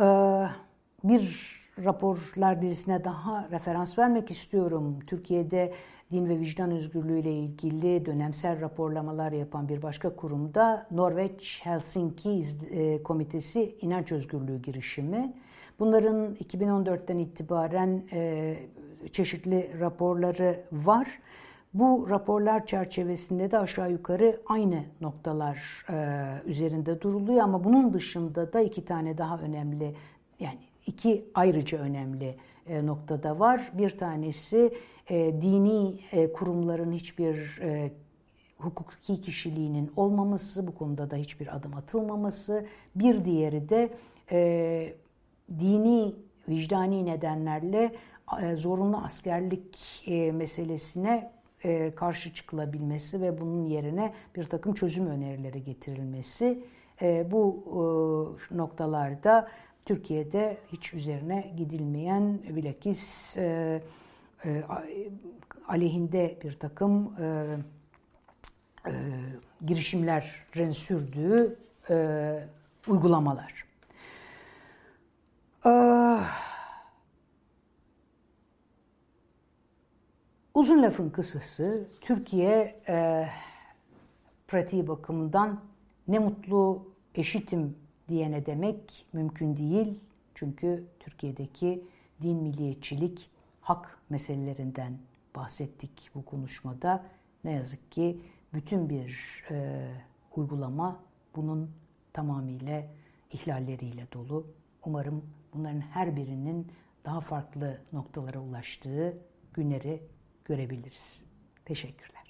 E, bir raporlar dizisine daha referans vermek istiyorum. Türkiye'de din ve vicdan özgürlüğü ile ilgili dönemsel raporlamalar yapan bir başka kurumda Norveç Helsinki e, Komitesi İnanç Özgürlüğü girişimi. Bunların 2014'ten itibaren e, çeşitli raporları var. Bu raporlar çerçevesinde de aşağı yukarı aynı noktalar e, üzerinde duruluyor ama bunun dışında da iki tane daha önemli yani iki ayrıca önemli e, noktada var. Bir tanesi e, dini e, kurumların hiçbir e, hukuki kişiliğinin olmaması, bu konuda da hiçbir adım atılmaması. Bir diğeri de e, dini, vicdani nedenlerle e, zorunlu askerlik e, meselesine e, karşı çıkılabilmesi ve bunun yerine bir takım çözüm önerileri getirilmesi. E, bu e, noktalarda Türkiye'de hiç üzerine gidilmeyen bilakis e, e, aleyhinde bir takım e, e, girişimlerin sürdüğü e, uygulamalar. E, uzun lafın kısası Türkiye e, pratiği bakımından ne mutlu eşitim diyene demek mümkün değil. Çünkü Türkiye'deki din milliyetçilik hak meselelerinden bahsettik bu konuşmada. Ne yazık ki bütün bir e, uygulama bunun tamamıyla ihlalleriyle dolu. Umarım bunların her birinin daha farklı noktalara ulaştığı günleri görebiliriz. Teşekkürler.